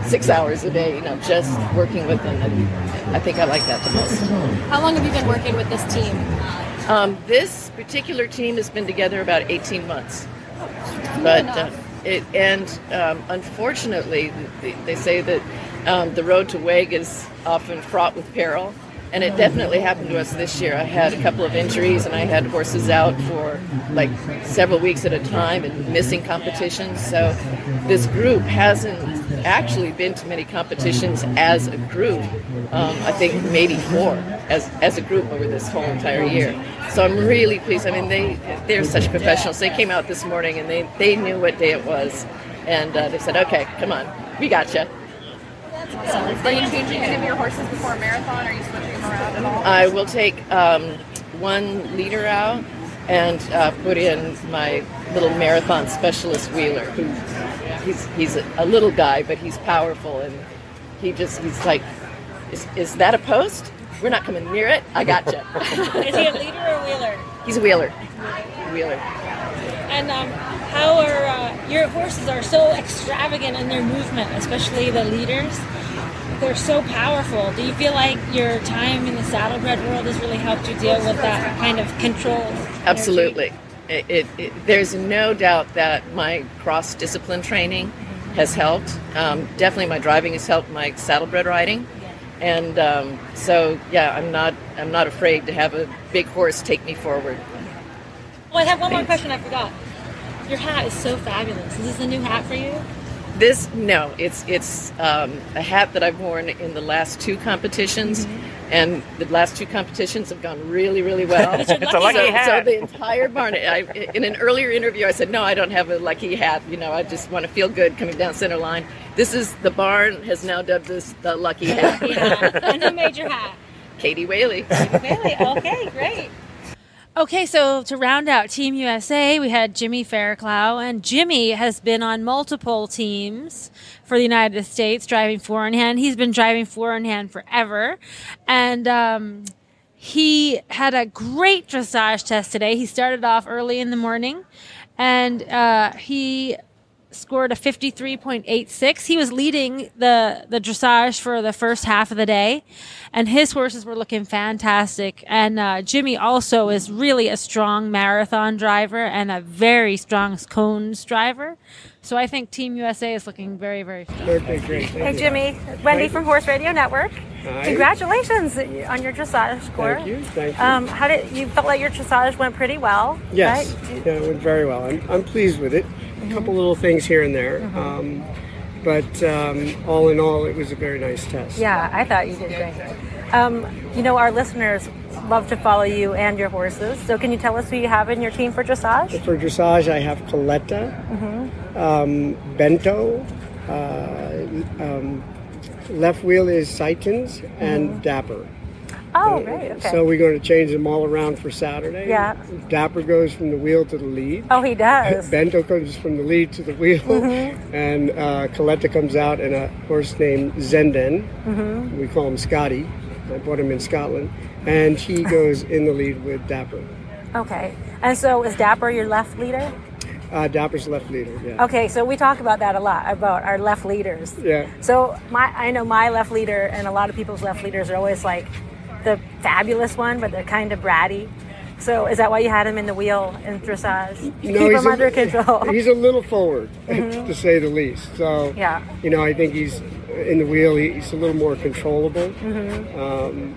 six hours a day, you know, just working with them. And I think I like that the most. How long have you been working with this team? Um, this particular team has been together about 18 months. But uh, it, and um, unfortunately, they, say that um, the road to WEG is often fraught with peril. And it definitely happened to us this year. I had a couple of injuries, and I had horses out for like several weeks at a time and missing competitions. So this group hasn't actually been to many competitions as a group. Um, I think maybe four as as a group over this whole entire year. So I'm really pleased. I mean, they they're such professionals. They came out this morning and they they knew what day it was, and uh, they said, "Okay, come on, we got you." Are you changing any of your horses before a marathon? Are you switching them around at all? I will take um, one leader out and uh, put in my little marathon specialist Wheeler, who he's he's a, a little guy, but he's powerful, and he just he's like, is, is that a post? We're not coming near it. I got you. Is he a leader or a wheeler? he's a wheeler. Wheeler. And um, how are uh, your horses are so extravagant in their movement, especially the leaders? They're so powerful. Do you feel like your time in the saddlebred world has really helped you deal with that kind of control? Absolutely. It, it, it, there's no doubt that my cross discipline training has helped. Um, definitely, my driving has helped my saddlebred riding, and um, so yeah, I'm not I'm not afraid to have a big horse take me forward. Oh, I have one more question I forgot. Your hat is so fabulous. Is this a new hat for you? This no, it's it's um, a hat that I've worn in the last two competitions, and the last two competitions have gone really, really well. It's a lucky so, hat. So the entire barn. I, in an earlier interview, I said no, I don't have a lucky hat. You know, I just want to feel good coming down center line. This is the barn has now dubbed this the lucky hat. and who made your hat? Katie Whaley. Katie Whaley. Okay, great. Okay, so to round out Team USA, we had Jimmy Fairclough, and Jimmy has been on multiple teams for the United States driving four in hand. He's been driving four in hand forever, and um, he had a great dressage test today. He started off early in the morning, and uh, he scored a 53.86. He was leading the, the dressage for the first half of the day, and his horses were looking fantastic. And uh, Jimmy also is really a strong marathon driver and a very strong cones driver. So I think Team USA is looking very, very strong. Okay, great. Thank Hey you. Wendy, Wendy from Horse Radio Network. Hi. Congratulations on your dressage score. Thank you, thank you. Um, how did you felt like your dressage went pretty well? Yes, right? yeah, it went very well. I'm, I'm pleased with it. A couple little things here and there, Mm-hmm. um, but um, all in all, it was a very nice test. Yeah, I thought you did great. Um, you know, our listeners love to follow you and your horses. So can you tell us who you have in your team for dressage? For dressage, I have Coletta, Mm-hmm. um, Bento, uh, um, left wheel is Saitens, and Dapper. Oh, So- great. Okay. So we're going to change them all around for Saturday. Yeah. Dapper goes from the wheel to the lead. oh, he does. Bento comes from the lead to the wheel, Mhm. and uh, Coletta comes out in a horse named Zenden. Mhm. We call him Scotty. I bought him in Scotland, and he goes in the lead with Dapper. Okay. And so is Dapper your left leader? Uh, Dapper's left leader. Yeah. Okay, so we talk about that a lot about our left leaders. Yeah. So my I know my left leader and a lot of people's left leaders are always like the fabulous one, but they're kind of bratty. So is that why you had him in the wheel in dressage? Keep he's him a- under control. He's a little forward, Mhm. to say the least. So, Yeah. you know, I think he's in the wheel. He's a little more controllable. Mhm. Um,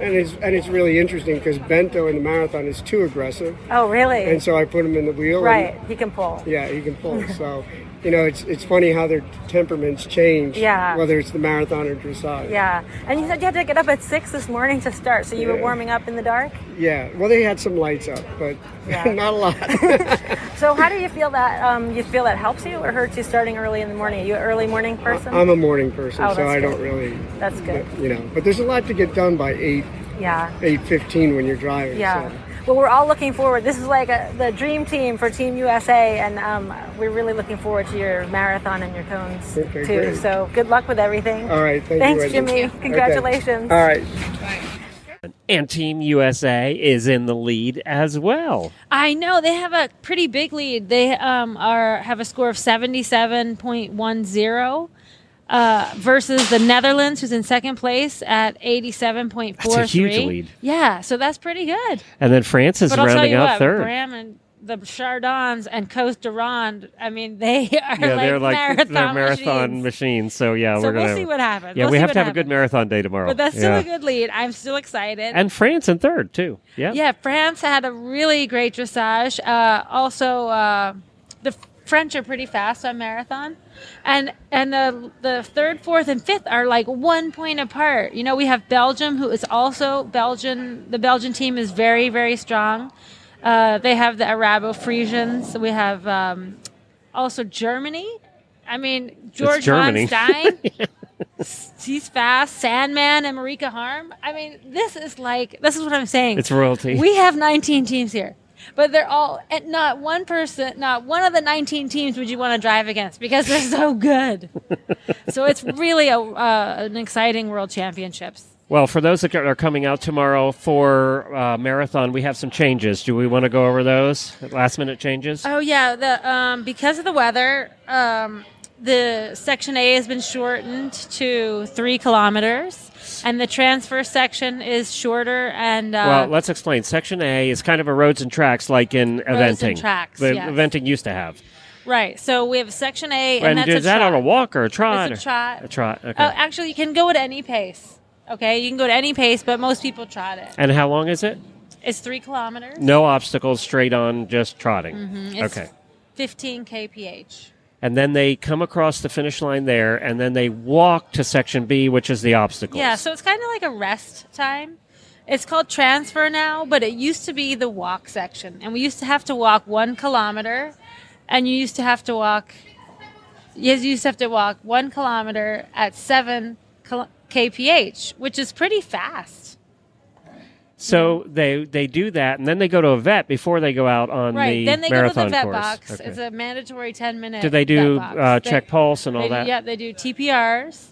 and it's and it's really interesting because Bento in the marathon is too aggressive. Oh, really? And so I put him in the wheel. and- right, he can pull. yeah, he can pull. so you know, it's it's funny how their temperaments change. Yeah. Whether it's the marathon or dressage. Yeah. And you said you had to get up at six this morning to start, so you were warming up in the dark. Yeah. Well, they had some lights up, but Yeah. not a lot. So how do you feel that? Um, you feel that helps you or hurts you starting early in the morning? Are you an early morning person? I'm a morning person, Oh, so I good. don't really. That's good. You know, but there's a lot to get done by eight, Yeah. eight fifteen when you're driving. Yeah. So. Well, we're all looking forward. This is like a, the dream team for Team USA, and um, we're really looking forward to your marathon and your cones Okay, too. great. So good luck with everything. All right. Thank Thanks, you. Jimmy. Wendy. Okay. Congratulations. All right. And Team USA is in the lead as well. I know they have a pretty big lead. They um, are have a score of seventy seven point one zero. Uh, versus the Netherlands, who's in second place at eighty-seven point four three. That's a huge lead. Yeah, so that's pretty good. And then France is but rounding out what, third. Bram and the Chardons and Koos de Ronde. I mean, they are yeah, like they're like marathon, they're marathon machines. machines. So yeah, So we're we'll gonna see what happens. Yeah, We'll we have to have a good marathon day tomorrow. But that's still yeah. a good lead. I'm still excited. And France in third too. Yeah. Yeah, France had a really great dressage. Uh, also, uh, French are pretty fast on marathon, and and the the third, fourth, and fifth are like one point apart. You know, we have Belgium, who is also Belgian. The Belgian team is very very strong. Uh, they have the Arabo Friesians. We have um, also Germany. I mean, George von. Stein. He's fast. Sandmann and Mareike Harm. I mean, this is like this is what I'm saying. It's royalty. We have 19 teams here, but they're all and not one person, not one of the 19 teams would you want to drive against because they're so good. so it's really a uh, an exciting World Championships. Well, for those that are coming out tomorrow for uh, marathon, we have some changes. Do we want to go over those last minute changes? Oh yeah, the um, because of the weather, um, the section A has been shortened to three kilometers, and the transfer section is shorter and uh, well, let's explain. Section A is kind of a roads and tracks, like in Roads and eventing. tracks, the yes. eventing used to have. right. So we have section A, and, And, that's is a that trot. on a walk or a trot? It's a trot. A trot. Okay. Oh, actually, you can go at any pace. Okay, you can go at any pace, but most people trot it. and how long is it? It's three kilometers. No obstacles, straight on, just trotting. Mhm, it's Okay. 15 kph. And then they come across the finish line there, and then they walk to section B, which is the obstacles. Yeah, so it's kind of like a rest time. It's called transfer now, but it used to be the walk section, and we used to have to walk one kilometer, and you used to have to walk. Yes, you used to have to walk one kilometer at seven kph, which is pretty fast. So they they do that, and then they go to a vet before they go out on the right. the Then they go to the vet course. box. Okay. It's a mandatory ten minute. Do they do, uh, They- check pulse and all they do- that? yeah, they do TPRs.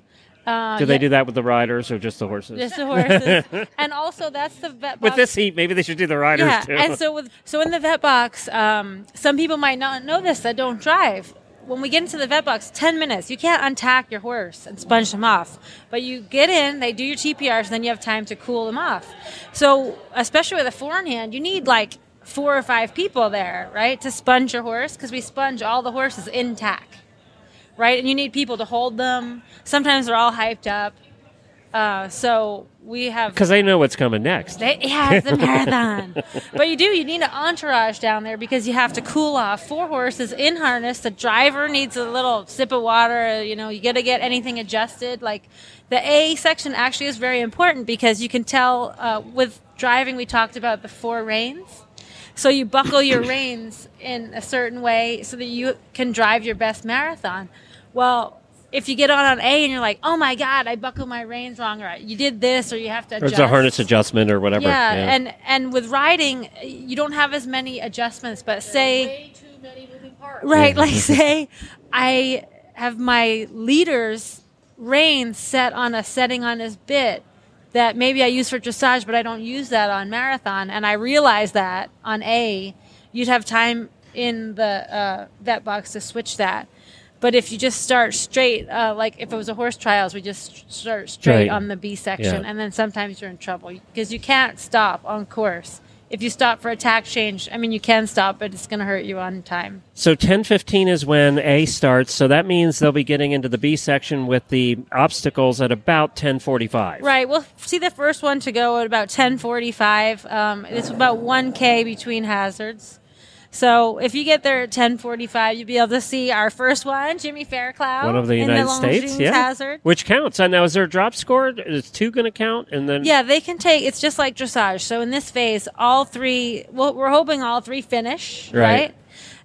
Uh, do they yeah, do that with the riders or just the horses? Just the horses, and also that's the vet box. with this heat, maybe they should do the riders yeah, too. and so with so in the vet box, um, some people might not know this that don't drive. When we get into the vet box, ten minutes, you can't untack your horse and sponge them off. But you get in, they do your TPRs, and then you have time to cool them off. So especially with a four in hand, you need like four or five people there, right, to sponge your horse because we sponge all the horses in tack, right? And you need people to hold them. Sometimes they're all hyped up. Uh, so we have because they know what's coming next. they, yeah, it's a marathon. but you do, you need an entourage down there because you have to cool off four horses in harness. The driver needs a little sip of water. You know, you got to get anything adjusted. Like the A section actually is very important because you can tell uh, with driving, we talked about the four reins. So you buckle your reins in a certain way so that you can drive your best marathon. Well, if you get on on A and you're like, oh my God, I buckled my reins wrong, or you did this, or you have to or adjust. it's a harness adjustment or whatever. Yeah, and and with riding, you don't have as many adjustments. But say, right, like say, I have my leader's reins set on a setting on his bit that maybe I use for dressage, but I don't use that on marathon, and I realize that on A, you'd have time in the uh, vet box to switch that. But if you just start straight, uh, like if it was a horse trials, we just start straight Straight. on the B section, Yeah. and then sometimes you're in trouble because you can't stop on course. If you stop for a tack change, I mean, you can stop, but it's going to hurt you on time. So ten fifteen is when A starts. So that means they'll be getting into the B section with the obstacles at about ten forty five. Right. We'll see the first one to go at about 1045. Um, it's about 1K between hazards. So if you get there at 10:45, you'll be able to see our first one, Jimmy Fairclough, One of the in United the States, yeah. Hazard. Which counts. And now, is there a drop score? Is two going to count? And then Yeah, they can take. It's just like dressage. So in this phase, all three. Well, we're hoping all three finish, Right. right?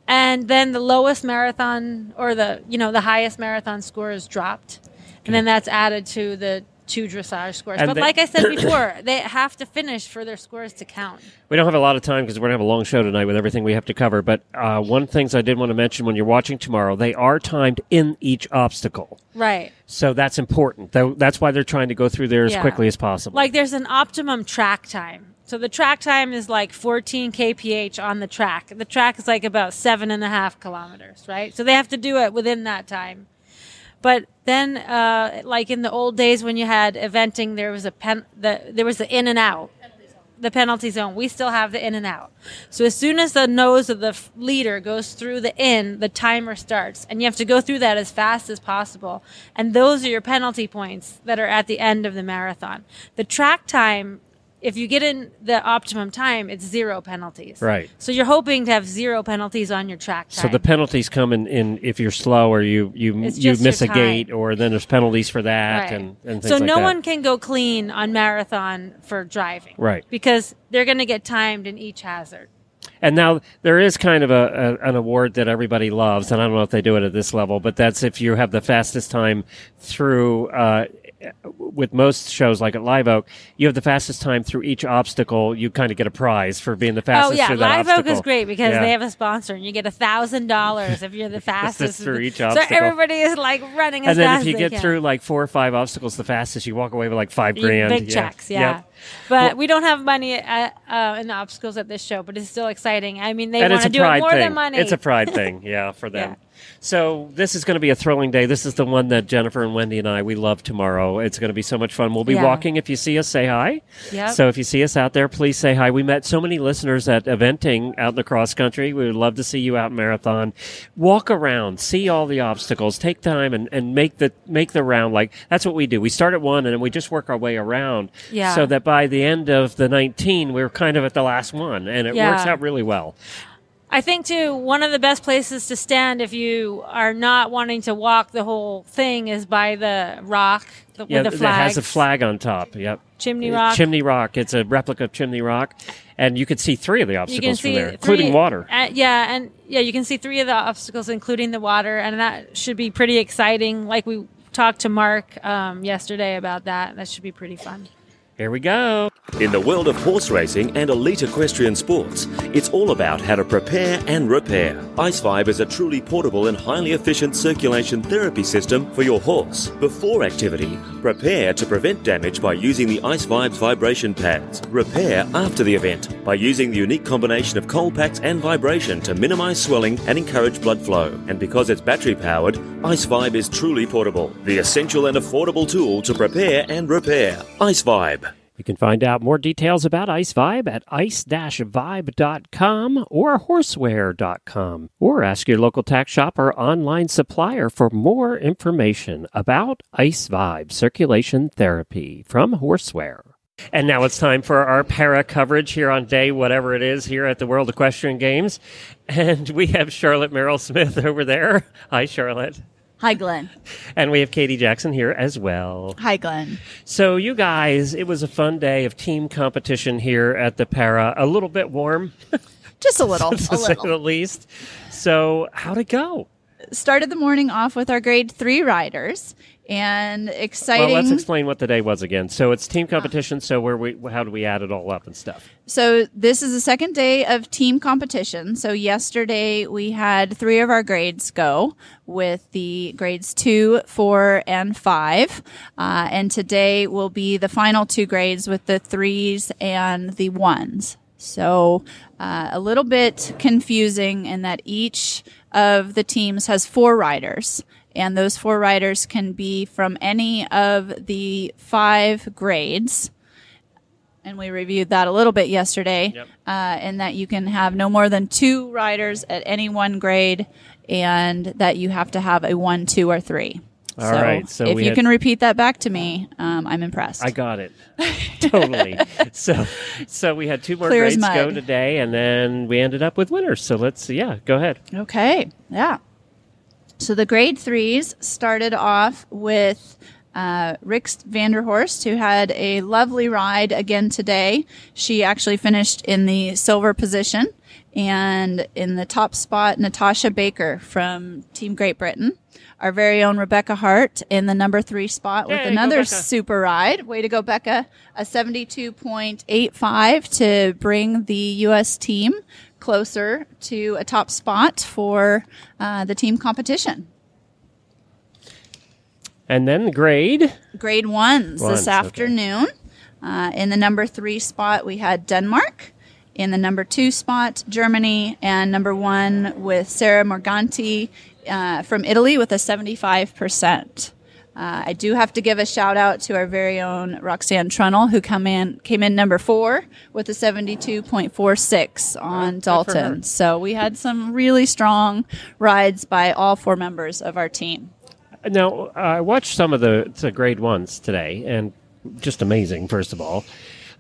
And then the lowest marathon or the you know the highest marathon score is dropped, and then that's added to the two dressage scores. And but they- like I said before, they have to finish for their scores to count. We don't have a lot of time because we're going to have a long show tonight with everything we have to cover. But uh, one of the things I did want to mention when you're watching tomorrow, they are timed in each obstacle. Right. So that's important. That's why they're trying to go through there as Yeah. quickly as possible. Like there's an optimum track time. So the track time is like 14 kph on the track. The track is like about seven and a half kilometers, right? So they have to do it within that time. But then, uh, like in the old days when you had eventing, there was a pen, the, there was the in and out, the penalty zone. We still have the in and out. So as soon as the nose of the f- leader goes through the in, the timer starts, and you have to go through that as fast as possible. And those are your penalty points that are at the end of the marathon. The track time. If you get in the optimum time, it's zero penalties. Right. So you're hoping to have zero penalties on your track time. So the penalties come in, in if you're slow or you you It's you miss a gate or then there's penalties for that Right. and, and things so like no that. one can go clean on marathon for driving Right. because they're going to get timed in each hazard And now there is kind of a, a an award that everybody loves, and I don't know if they do it at this level, but that's if you have the fastest time through. Uh, with most shows like at Live Oak, you have the fastest time through each obstacle. You kind of get a prize for being the fastest oh yeah live oak is great because Yeah. they have a sponsor and you get a thousand dollars if you're the fastest through each obstacle. so everybody is like running as and then if you get can. through like four or five obstacles the fastest, you walk away with like five grand. big Yeah. checks yeah but Well- we don't have money at, uh, in the obstacles at this show but it's still exciting i mean they want to do it more thing. than money It's a pride thing, yeah, for them. Yeah. So this is going to be a thrilling day. This is the one that Jennifer and Wendy and I we love tomorrow. It's going to be so much fun. We'll be Yeah. walking. If you see us, say hi. Yep. So if you see us out there, please say hi. We met so many listeners at eventing out in the cross country. We would love to see you out in marathon. Walk around, see all the obstacles, take time and, and make the make the round. Like that's what we do. We start at one and then we just work our way around. Yeah. So that by the end of the nineteen, we're kind of at the last one, and it Yeah. works out really well. I think too one of the best places to stand if you are not wanting to walk the whole thing is by the rock the, Yeah, with the that has a flag on top. Yep. Chimney Rock. Chimney Rock. It's a replica of Chimney Rock, and you could see three of the obstacles from there, three- including water. uh, yeah, and yeah, you can see three of the obstacles, including the water, and that should be pretty exciting. Like we talked to Mark um, yesterday about that. That should be pretty fun. Here we go. In the world of horse racing and elite equestrian sports, it's all about how to prepare and repair. Ice Vibe is a truly portable and highly efficient circulation therapy system for your horse. Before activity, prepare to prevent damage by using the Ice Vibe's vibration pads. Repair after the event by using the unique combination of cold packs and vibration to minimize swelling and encourage blood flow. And because it's battery powered, Ice Vibe is truly portable. The essential and affordable tool to prepare and repair. Ice Vibe. You can find out more details about Ice Vibe at ice-vibe.com or horseware.com or ask your local tack shop or online supplier for more information about Ice Vibe circulation therapy from Horseware. And now it's time for our para coverage here on day whatever it is here at the World Equestrian Games. And we have Charlotte Merle-Smith over there. Hi, Charlotte. Hi, Glenn. And we have Katie Jackson here as well. Hi, Glenn. So, you guys, it was a fun day of team competition here at the Para. A little bit warm, Just a little, to a say little. the least. So, how'd it go? Started the morning off with our grade three riders, and exciting. Well, let's explain what the day was again. So, it's team competition. So, where we how do we add it all up and stuff? So this is the second day of team competition. So yesterday we had three of our grades go with the grades two, four, and five. Uh, and today will be the final two grades with the threes and the ones. So uh, a little bit confusing in that each of the teams has four riders. And those four riders can be from any of the five grades and we reviewed that a little bit yesterday. Yep. Uh, and that you can have no more than two riders at any one grade, and that you have to have a one, two, or three. All right, so if you had- can repeat that back to me, um, I'm impressed. I got it. totally. So, so we had two more Clear grades go today, and then we ended up with winners. So let's, yeah, go ahead. Okay, yeah. So the grade threes started off with uh, Rix Vanderhorst, who had a lovely ride again today. She actually finished in the silver position. And in the top spot, Natasha Baker from Team Great Britain. Our very own Rebecca Hart in the number three spot with Yay, another Becca. super ride. Way to go, Becca. A 72.85 to bring the U.S. team closer to a top spot for uh, the team competition. And then the grade. Grade ones Ones, this okay. afternoon. Uh, in the number three spot, we had Denmark. In the number two spot, Germany. And number one with Sara Morganti uh, from Italy with a 75%. Uh, I do have to give a shout out to our very own Roxanne Trunnell, who come in came in number four with a 72.46 on Dolton. So we had some really strong rides by all four members of our team. Now, I watched some of the, the grade ones today, and just amazing, first of all.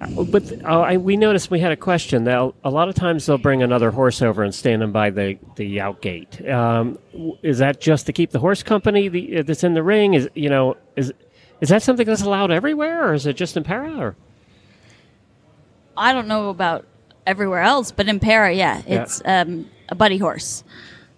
Uh, But uh, I, we noticed we had a question that a lot of times they'll bring another horse over and stand them by the, the out gate. Um, is that just to keep the horse company the, uh, that's in the ring? Is you know is is that something that's allowed everywhere, or is it just in para? Or I don't know about everywhere else, but in para, yeah, Yeah. it's um, a buddy horse.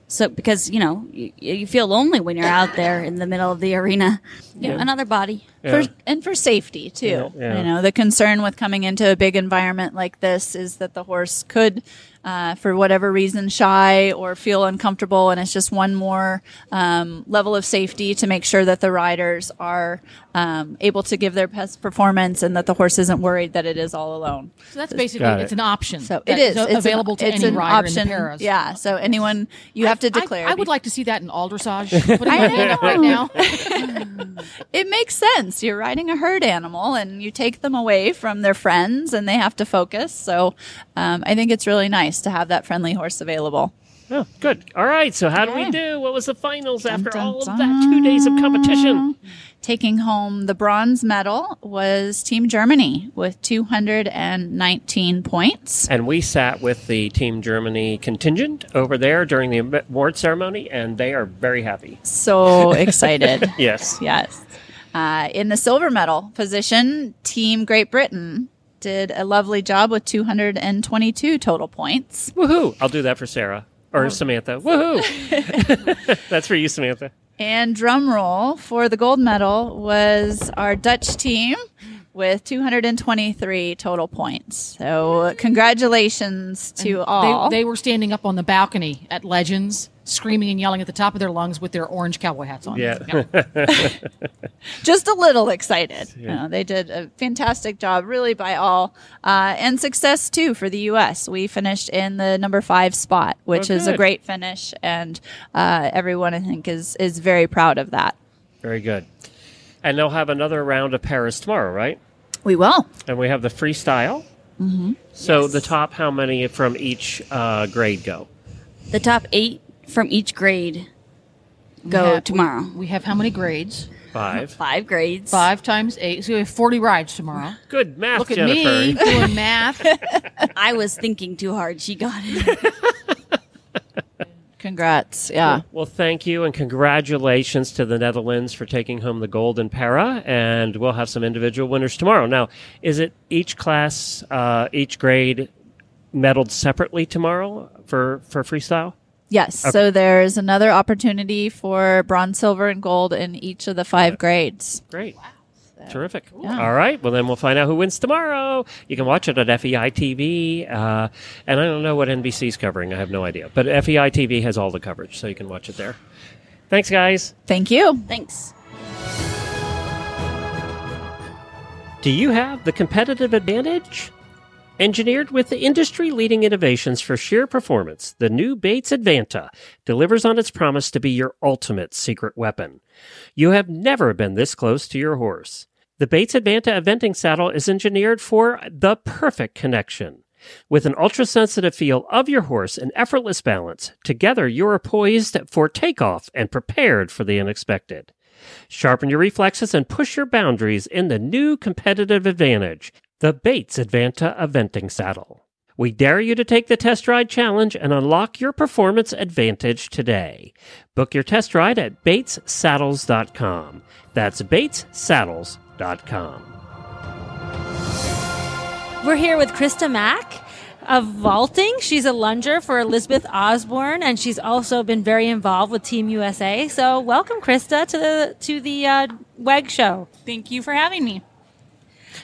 So because you know you, you feel lonely when you're out there in the middle of the arena, Yeah. another body. For, and for safety too. Yeah, yeah. You know, the concern with coming into a big environment like this is that the horse could, uh, for whatever reason, shy or feel uncomfortable, and it's just one more um, level of safety to make sure that the riders are um, able to give their best performance and that the horse isn't worried that it is all alone. So that's basically it. it's an option. So that it is is It's an- available to it's any an rider option. in the paras. Yeah. So anyone you have to declare. I, I would like to see that in all dressage. Putting my hand up right now. it makes sense. You're riding a herd animal and you take them away from their friends and they have to focus. So um, I think it's really nice to have that friendly horse available. Oh, good. All right. So how do we do? What was the finals after all of that two days of competition? Taking home the bronze medal was Team Germany with 219 points. And we sat with the Team Germany contingent over there during the award ceremony, and they are very happy. So excited. yes. Yes. Uh, in the silver medal position, Team Great Britain did a lovely job with 222 total points. Woohoo! I'll do that for Sarah or Samantha. Woohoo! That's for you, Samantha. And drum roll for the gold medal was our Dutch team with 223 total points. So congratulations to all. They, they were standing up on the balcony at Legends, screaming and yelling at the top of their lungs with their orange cowboy hats on. Yeah. just a little excited. You know, they did a fantastic job, really, by all, uh, and success too for the U.S. We finished in the number five spot, which Oh, is a great finish, and uh, everyone I think is is very proud of that. Very good. And they'll have another round of Paris tomorrow, right? We will. And we have the freestyle. Mm-hmm. So the top, how many from each uh, grade go? The top eight from each grade We go have- tomorrow. We, we have how many grades? Five. Five grades. Five times eight. So we have 40 rides tomorrow. Good math, Look at Jennifer. me doing math. I was thinking too hard. She got it. Congrats. Yeah. Well, thank you and congratulations to the Netherlands for taking home the gold in para, and we'll have some individual winners tomorrow. Now, is it each class, uh, each grade medaled separately tomorrow for for freestyle? Yes. Okay. So there's another opportunity for bronze, silver, and gold in each of the five grades. Great. Terrific. Yeah. All right. Well, then we'll find out who wins tomorrow. You can watch it at FEI TV. Uh, and I don't know what NBC's covering. I have no idea. But FEI TV has all the coverage, so you can watch it there. Thanks, guys. Thank you. Thanks. Do you have the competitive advantage? Engineered with the industry leading innovations for sheer performance, the new Bates Advanta delivers on its promise to be your ultimate secret weapon. You have never been this close to your horse. The Bates Advanta eventing saddle is engineered for the perfect connection. With an ultra sensitive feel of your horse and effortless balance, together you are poised for takeoff and prepared for the unexpected. Sharpen your reflexes and push your boundaries in the new competitive advantage, the Bates Advanta Eventing Saddle. We dare you to take the test ride challenge and unlock your performance advantage today. Book your test ride at batessaddles.com. That's batessaddles.com. We're here with Krista Mack of vaulting. She's a lunger for Elizabeth Osborne, and she's also been very involved with Team USA. So, welcome, Krista, to the to the uh, WEG show. Thank you for having me.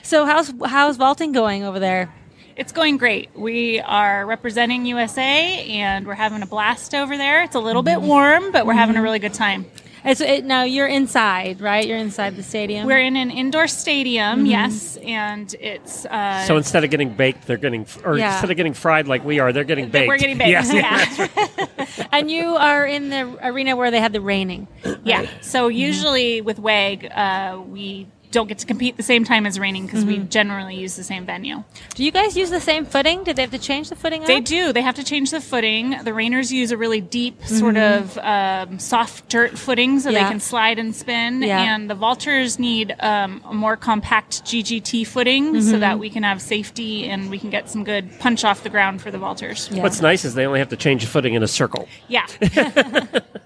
So, how's how's vaulting going over there? It's going great. We are representing USA, and we're having a blast over there. It's a little bit warm, but we're having a really good time. It's, it, now you're inside, right? You're inside the stadium. We're in an indoor stadium, Mhm. yes, and it's uh, So instead of getting baked, they're getting, or Yeah. instead of getting fried like we are, they're getting baked. we're getting baked. Yes, Yeah. that's right. and you are in the arena where they had the reining. Yeah. So usually with WEG, uh, we don't get to compete the same time as reining because we Mhm. generally use the same venue. Do you guys use the same footing? Did they have to change the footing? They up? do. They have to change the footing. The Reiners use a really deep, sort Mhm. of um, soft dirt footing so Yeah. they can slide and spin. Yeah. And the vaulters need um, a more compact GGT footing so Mhm. that we can have safety and we can get some good punch off the ground for the vaulters. What's nice is they only have to change the footing in a circle. Yeah.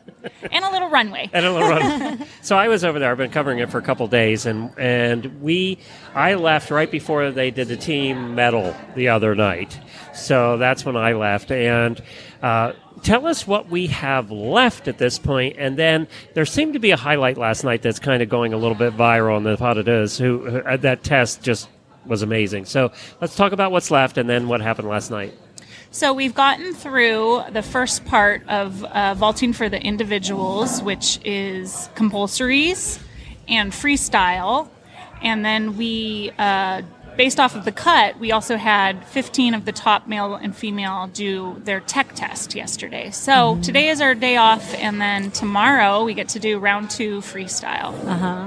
and a little runway. And a little run. so I was over there. I've been covering it for a couple days, and and we, I left right before they did the team medal the other night. So that's when I left. And uh, tell us what we have left at this point, and then there seemed to be a highlight last night that's kind of going a little bit viral on the Pot It Is. Who who- uh, that test just was amazing. So let's talk about what's left, and then what happened last night. So we've gotten through the first part of uh, vaulting for the individuals, which is compulsories and freestyle, and then we. Uh, Based off of the cut, we also had 15 of the top male and female do their tech test yesterday. So Mhm. today is our day off, and then tomorrow we get to do round two freestyle. Uh huh.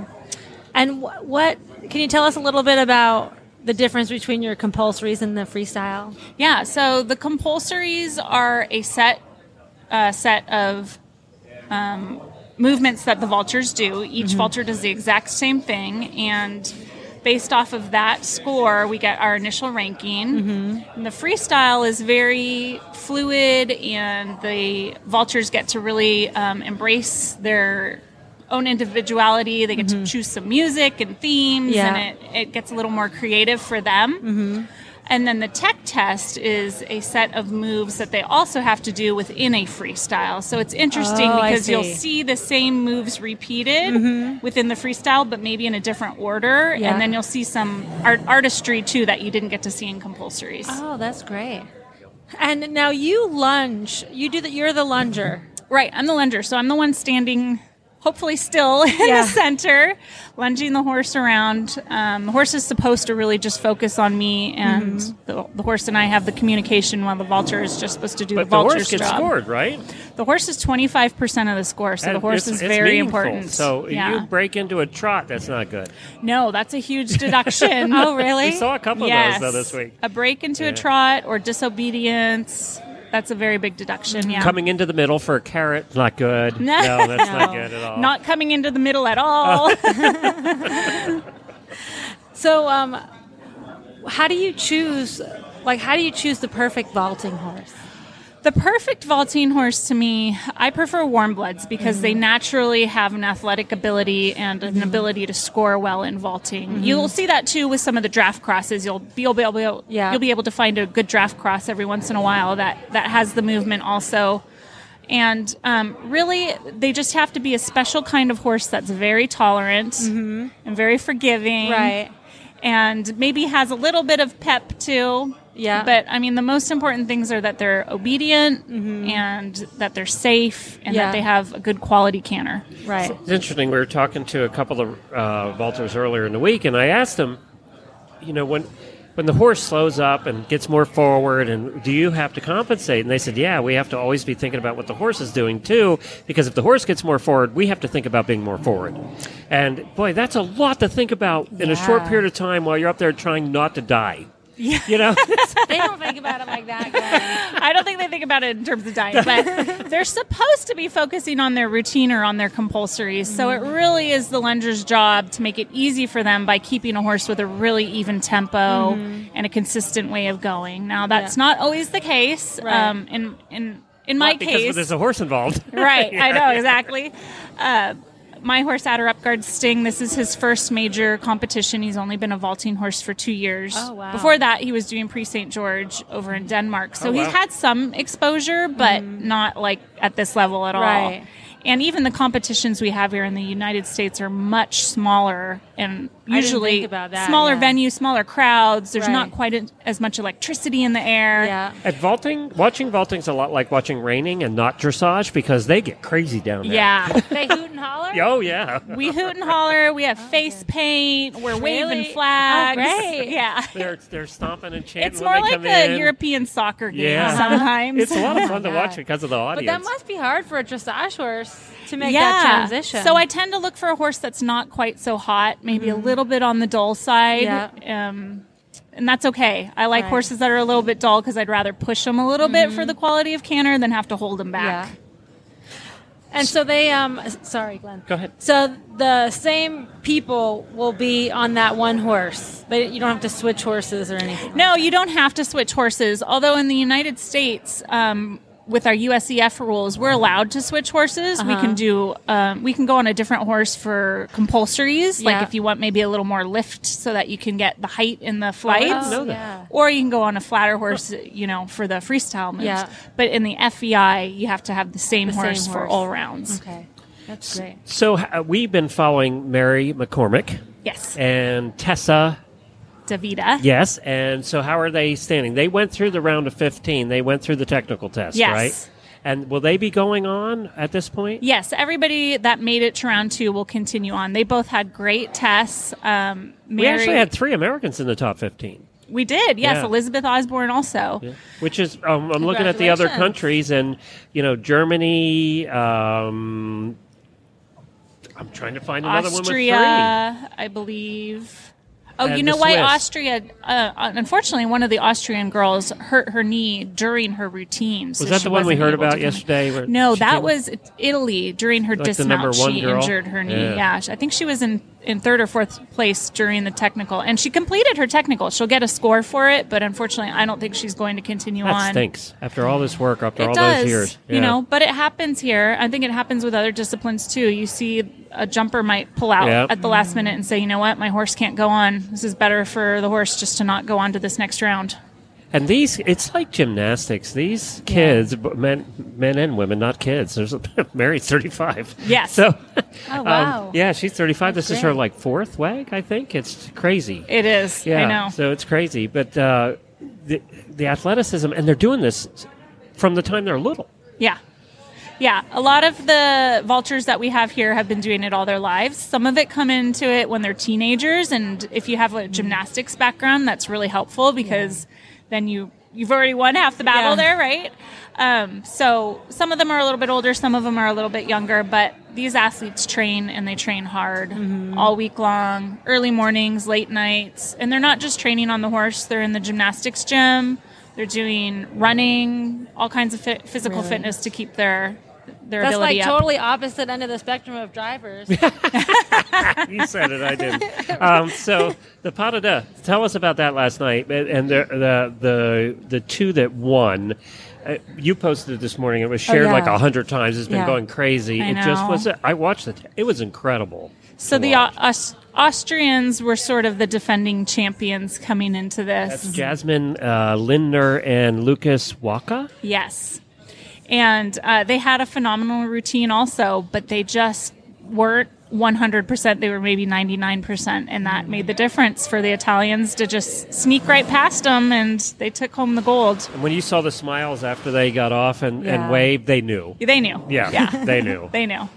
And wh- what can you tell us a little bit about the difference between your compulsories and the freestyle? Yeah, so the compulsories are a set uh, set of um, movements that the vaulters do. Each Mhm. vaulter does the exact same thing, and based off of that score, we get our initial ranking. And the freestyle is very fluid, and the vaulters get to really um, embrace their own individuality. They get to choose some music and themes, Yeah. and it, it gets a little more creative for them. Mm-hmm. And then the tech test is a set of moves that they also have to do within a freestyle. So it's interesting Oh, because you'll see. see the same moves repeated Mhm. within the freestyle, but maybe in a different order. Yeah. And then you'll see some art- artistry too that you didn't get to see in compulsories. Oh, that's great. And now you lunge. You do that. You're the lunger. Right, I'm the lunger. So I'm the one standing, hopefully still in Yeah. the center, lunging the horse around. Um, the horse is supposed to really just focus on me, and Mhm. the, the horse and I have the communication while the vaulter is just supposed to do But the the vaulter's horse gets job. scored, right? The horse is 25% of the score, so the horse it's- is it's very meaningful. important. So yeah. you break into a trot, that's not good. No, that's a huge deduction. Oh, really? We saw a couple of those though this week. A break into Yeah. a trot or disobedience, that's a very big deduction, yeah. Coming into the middle for a carrot, not good. No, that's not good at all. Not coming into the middle at all. So, um, how do you choose? Like, how do you choose the perfect vaulting horse? The perfect vaulting horse to me, I prefer warm bloods because Mm-hmm. they naturally have an athletic ability and an ability to score well in vaulting. Mhm. You'll see that too with some of the draft crosses. You'll be, you'll be able Yeah. you'll be able to find a good draft cross every once in a while that that has the movement also. And um, really, they just have to be a special kind of horse that's very tolerant and very forgiving, Mm-hmm. Right. And maybe has a little bit of pep too. Yeah. But I mean, the most important things are that they're obedient and that they're safe and Mm-hmm. Yeah. that they have a good quality canter. Right. It's interesting. We were talking to a couple of uh, vaulters earlier in the week, and I asked them, you know, when when the horse slows up and gets more forward, and do you have to compensate? And they said, yeah, we have to always be thinking about what the horse is doing too, because if the horse gets more forward, we have to think about being more forward. And boy, that's a lot to think about in a short period of time while you're up there trying not to die. Yeah. You know, they don't think about it like that. I don't think they think think about it in terms of diet, but they're supposed to be focusing on their routine or on their compulsories. So it really is the lender's job to make it easy for them by keeping a horse with a really even tempo Mhm. and a consistent way of going. Now that's Yeah. not always the case. Right. Um, in in in my Well, because case, there's a horse involved. right. I know exactly. Uh, my horse Adder Upguard Sting. This is his first major competition. He's only been a vaulting horse for two years. Oh, wow. Before that, he was doing Prix St George over in Denmark. So Oh, he's had some exposure, but mm-hmm. not like at this level at all. Right. And even the competitions we have here in the United States are much smaller and I didn't usually about that, smaller yeah. venues, smaller crowds. There's Right. not quite a, as much electricity in the air. Yeah. At vaulting, watching vaulting's a lot like watching reining and not dressage because they get crazy down there. Yeah. they hoot and holler. Oh yeah. We hoot and holler. We have oh, face paint. We're waving oh, flags. Oh, great. Yeah. They're they're stomping and chanting. It's when more they like come a in. European soccer game Yeah. sometimes. It's a lot of fun to watch because of the audience. But that must be hard for a dressage horse to make yeah. that transition. So I tend to look for a horse that's not quite so hot, maybe a little bit on the dull side. Yeah. Um, and that's okay. I like Right. horses that are a little bit dull because I'd rather push them a little bit for the quality of canter than have to hold them back. Yeah. And so they, um, sorry, Glenn. Go ahead. So the same people will be on that one horse. They, you don't have to switch horses or anything. No, you don't have to switch horses. Although in the United States, um, with our USEF rules, we're allowed to switch horses. We Uh-huh. can do, um, we can go on a different horse for compulsories. Like if you want maybe a little more lift, so that you can get the height in the flights. didn't know that. Yeah. Or you can go on a flatter horse, you know, for the freestyle moves. Yeah. But in the FEI, you have to have the same, The same horse, for all rounds. Okay. That's great. So uh, we've been following Mary McCormick Yes. and Tessa. Divita. Yes, and so how are they standing? They went through the round of 15. They went through the technical test, Yes. right? And will they be going on at this point? Yes, everybody that made it to round two will continue on. They both had great tests. Um, We actually had three Americans in the top 15. We did, yes. Yeah. Elizabeth Osborne also. Which is, um, I'm looking at the other countries, and you know, Germany. Um, I'm trying to find another one with three. Austria, I believe. Oh, you know why Austria? Uh, unfortunately, one of the Austrian girls hurt her knee during her routine. Was that the one we heard about yesterday? where No, that was Italy during her Like dismount. she girl? injured her knee. Yeah. Yeah. I think she was in in third or fourth place during the technical, and she completed her technical. She'll get a score for it, but unfortunately, I don't think she's going to continue That on. stinks. After all this work, after It all does, those years, you know, but it happens here. I think it happens with other disciplines too. You see a jumper might pull out Yeah. at the last minute and say, you know what, my horse can't go on. This is better for the horse just to not go on to this next round. And these, it's like gymnastics. These kids, b- men, men and women, not kids. There's a, Mary's 35. Yes. So, Oh, wow. um, yeah, she's 35. That's this is her like fourth WEG, I think. It's crazy. It is. Yeah. I know. So it's crazy, but uh, the the athleticism, and they're doing this from the time they're little. Yeah. Yeah, a lot of the vaulters that we have here have been doing it all their lives. Some of it come into it when they're teenagers, and if you have a gymnastics background, that's really helpful because then you you've already won half the battle Yeah. there, right? Um, so some of them are a little bit older, some of them are a little bit younger, but these athletes train and they train hard all week long, early mornings, late nights, and they're not just training on the horse; they're in the gymnastics gym. They're doing running, all kinds of fit, physical Really? fitness to keep their their That's ability like up. totally opposite end of the spectrum of drivers. you said it, I didn't. Um, so the Pas de Deux, tell us about that last night, and and the the the, the two that won. Uh, you posted it this morning. It was Oh, shared yeah. like a hundred times. It's been Yeah. going crazy. I it just was. I watched it. It was incredible. So the Au- Aus- Austrians were sort of the defending champions coming into this. That's Jasmine uh, Lindner and Lukas Wacha. Yes. And uh, they had a phenomenal routine also, but they just weren't 100%. They were maybe 99%. And that made the difference for the Italians to just sneak right past them, and they took home the gold. And when you saw the smiles after they got off and, Yeah. and waved, they knew. They knew. Yeah, Yeah. they knew. They knew.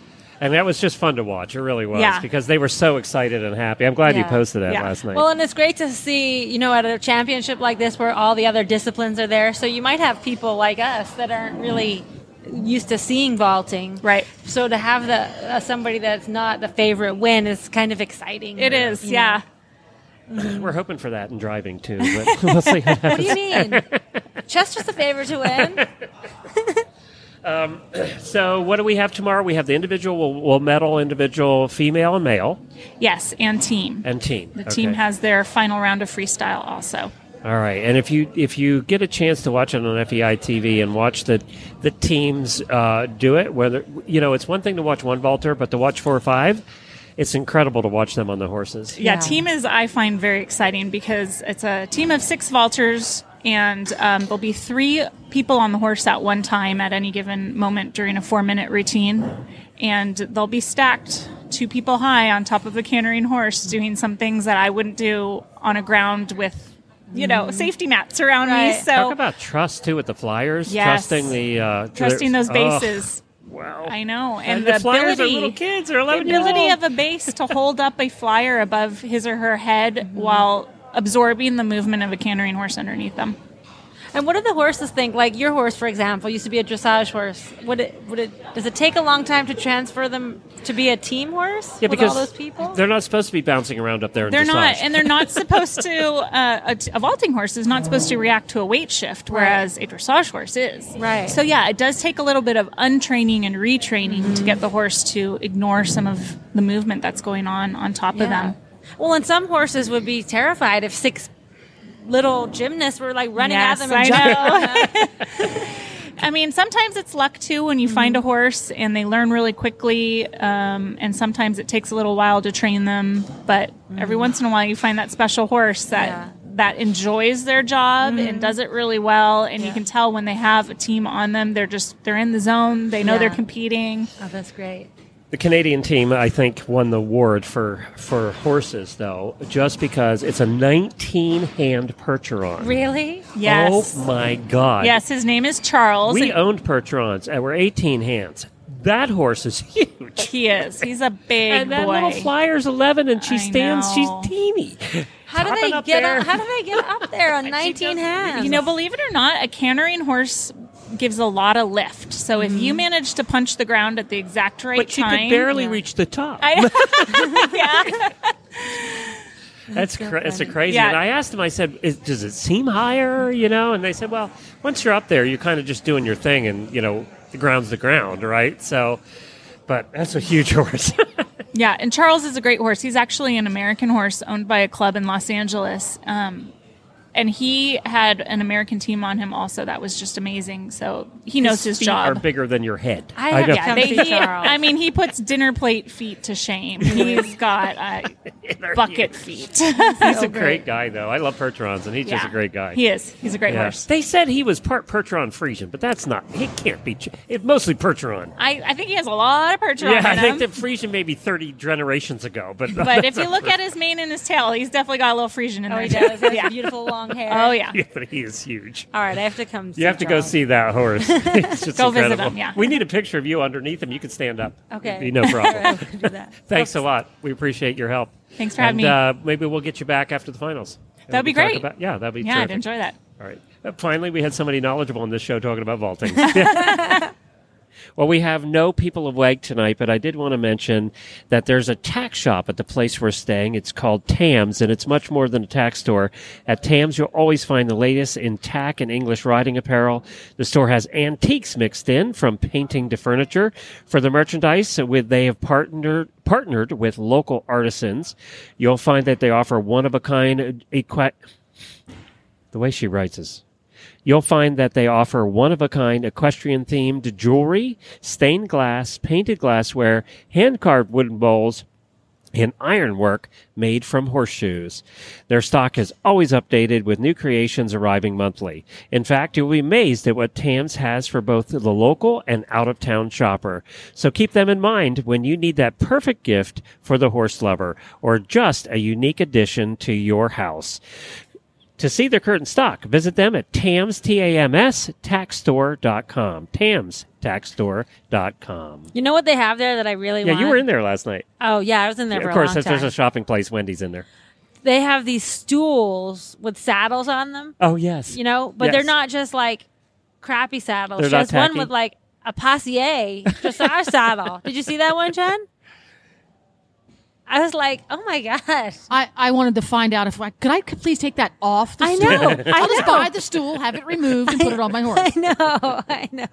And that was just fun to watch. It really was Yeah. because they were so excited and happy. I'm glad you posted that last night. Well, and it's great to see, you know, at a championship like this where all the other disciplines are there. So you might have people like us that aren't really used to seeing vaulting. Right. So to have the uh, somebody that's not the favorite win is kind of exciting. It is, you yeah. know. We're hoping for that in driving too. But we'll see what What do you mean? Chester's the favorite to win. Um, so, what do we have tomorrow? We have the individual. We'll, we'll medal individual female and male Yes, and team. and team. The team has their final round of freestyle also. All right, and if you if you get a chance to watch it on FEI TV and watch the the teams uh, do it, whether you know it's one thing to watch one vaulter, but to watch four or five, it's incredible to watch them on the horses. Yeah, team is I find very exciting because it's a team of six vaulters, and um, there'll be three people on the horse at one time at any given moment during a four minute routine, and they'll be stacked two people high on top of a cantering horse, doing some things that I wouldn't do on a ground with. You know, safety mats around me. So Talk about trust too with the flyers, Yes. trusting the uh, trusting those oh, bases. wow. I know. And And, the the, flyers are ability, little kids, they're the 11 years ability old. of a base to hold up a flyer above his or her head Mm-hmm. while absorbing the movement of a cantering horse underneath them. And what do the horses think? Like your horse, for example, used to be a dressage horse. Would it? Would it? Does it take a long time to transfer them to be a team horse Yeah, with because all those people? they're not supposed to be bouncing around up there. In They're not, and they're not supposed to. Uh, a, a vaulting horse is not supposed to react to a weight shift, whereas a dressage horse is. Right. So yeah, it does take a little bit of untraining and retraining Mm-hmm. to get the horse to ignore some of the movement that's going on on top of them. Well, and some horses would be terrified if six little gymnasts were like running Yes, at them and I know. I mean, sometimes it's luck too when you find a mm-hmm. horse and they learn really quickly, um, and sometimes it takes a little while to train them. But mm-hmm. every once in a while, you find that special horse that that enjoys their job and mm-hmm. does it really well, and you can tell when they have a team on them, they're just they're in the zone. They know they're competing. Oh, that's great. The Canadian team, I think, won the award for for horses, though, just because it's a 19 hand Percheron. Really? Oh yes. Oh my God! Yes, his name is Charles. we and owned Percherons, and we're 18 hands. That horse is huge. he is. He's a big and that boy. little flyer's 11, and she I stands. know. She's teeny. How do Hopping they up get? there. On, how do they get up there on 19 hands? You know, believe it or not, a cantering horse gives a lot of lift. So if you manage to punch the ground at the exact right But she time, could barely reach the top. yeah. That's cra- it's a crazy. Yeah. And I asked them. I said, is, "Does it seem higher?" You know, and they said, "Well, once you're up there, you're kind of just doing your thing, and you know, the ground's the ground, right?" So, but that's a huge horse. Yeah, and Charles is a great horse. He's actually an American horse owned by a club in Los Angeles. Um, and he had an American team on him also that was just amazing. So he knows his feet job. Are bigger than your head. I have, know. yeah, they, he, I mean, he puts dinner plate feet to shame. He's got uh, bucket feet. He's a great guy, though. I love Percherons, and he's just a great guy. He is. He's a great horse. They said he was part Percheron Friesian, but that's not. He can't be. It's mostly Percheron. I, I think he has a lot of percheron yeah, I in think him. that Friesian maybe thirty generations ago, but but if you look at his mane and his tail, he's definitely got a little Friesian in Oh, there. he does. He has yeah. beautiful long hair. Oh yeah. yeah, but he is huge. All right, I have to come. You have to go see that horse. It's just Go visit incredible. him, yeah. We need a picture of you underneath him. You can stand up. Okay. It'd be no problem. All right, we'll do that. Thanks a lot. We appreciate your help. Thanks for having me. Uh, maybe we'll get you back after the finals. That'd be great. about- yeah, that'd be Yeah, I'd enjoy that. All right. Uh, finally, we had somebody knowledgeable on this show talking about vaulting. well, we have no people of WEG tonight, but I did want to mention that there's a tack shop at the place we're staying. It's called Tams, and it's much more than a tack store. At Tams, you'll always find the latest in tack and English riding apparel. The store has antiques mixed in, from painting to furniture. For the merchandise, with they have partnered partnered with local artisans. You'll find that they offer one of a kind equi- the way she writes is you'll find that they offer one of a kind equestrian themed jewelry, stained glass, painted glassware, hand carved wooden bowls, and ironwork made from horseshoes. Their stock is always updated with new creations arriving monthly. In fact, you'll be amazed at what Tams has for both the local and out of town shopper. So keep them in mind when you need that perfect gift for the horse lover or just a unique addition to your house. To see their current stock, visit them at TAMS, T-A-M-S, tackstore.com. TAMS, tackstore.com. You know what they have there that I really Yeah, want? you were in there last night. Oh yeah, I was in there for of course, a if there's a shopping place, Wendy's in there. they have these stools with saddles on them. Oh, yes. You know, but they're not just like crappy saddles. They're She not has one with like a passier dressage saddle. Did you see that one, Jen? I was like, oh my god. I, I wanted to find out if I could I could please take that off the I stool. know, I I'll just know. buy the stool, have it removed, and put it on my horse. I know, I know.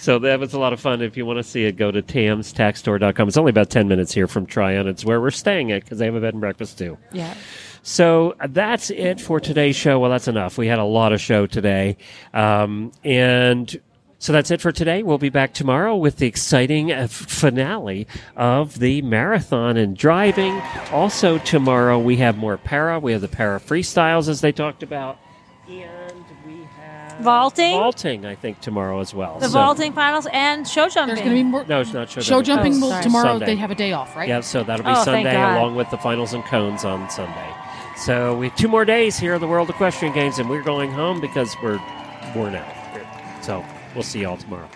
So that was a lot of fun. If you want to see it, go to tamstackstore.com. It's only about 10 minutes here from Tryon. It's where we're staying at because they have a bed and breakfast too. Yeah. So that's it for today's show. Well, that's enough. We had a lot of show today. Um, and so that's it for today. We'll be back tomorrow with the exciting uh, finale of the marathon and driving. Also, tomorrow we have more para. We have the para freestyles as they talked about. And we have vaulting. Vaulting, I think, tomorrow as well. The So- vaulting finals and show jumping. There's going to be more. No, it's not show, Show jumping will- tomorrow. Sunday. They have a day off, right? Yeah, so that'll be Oh, Sunday along with the finals and cones on Sunday. So we have two more days here at the World Equestrian Games, and we're going home because we're worn out. So we'll see y'all tomorrow.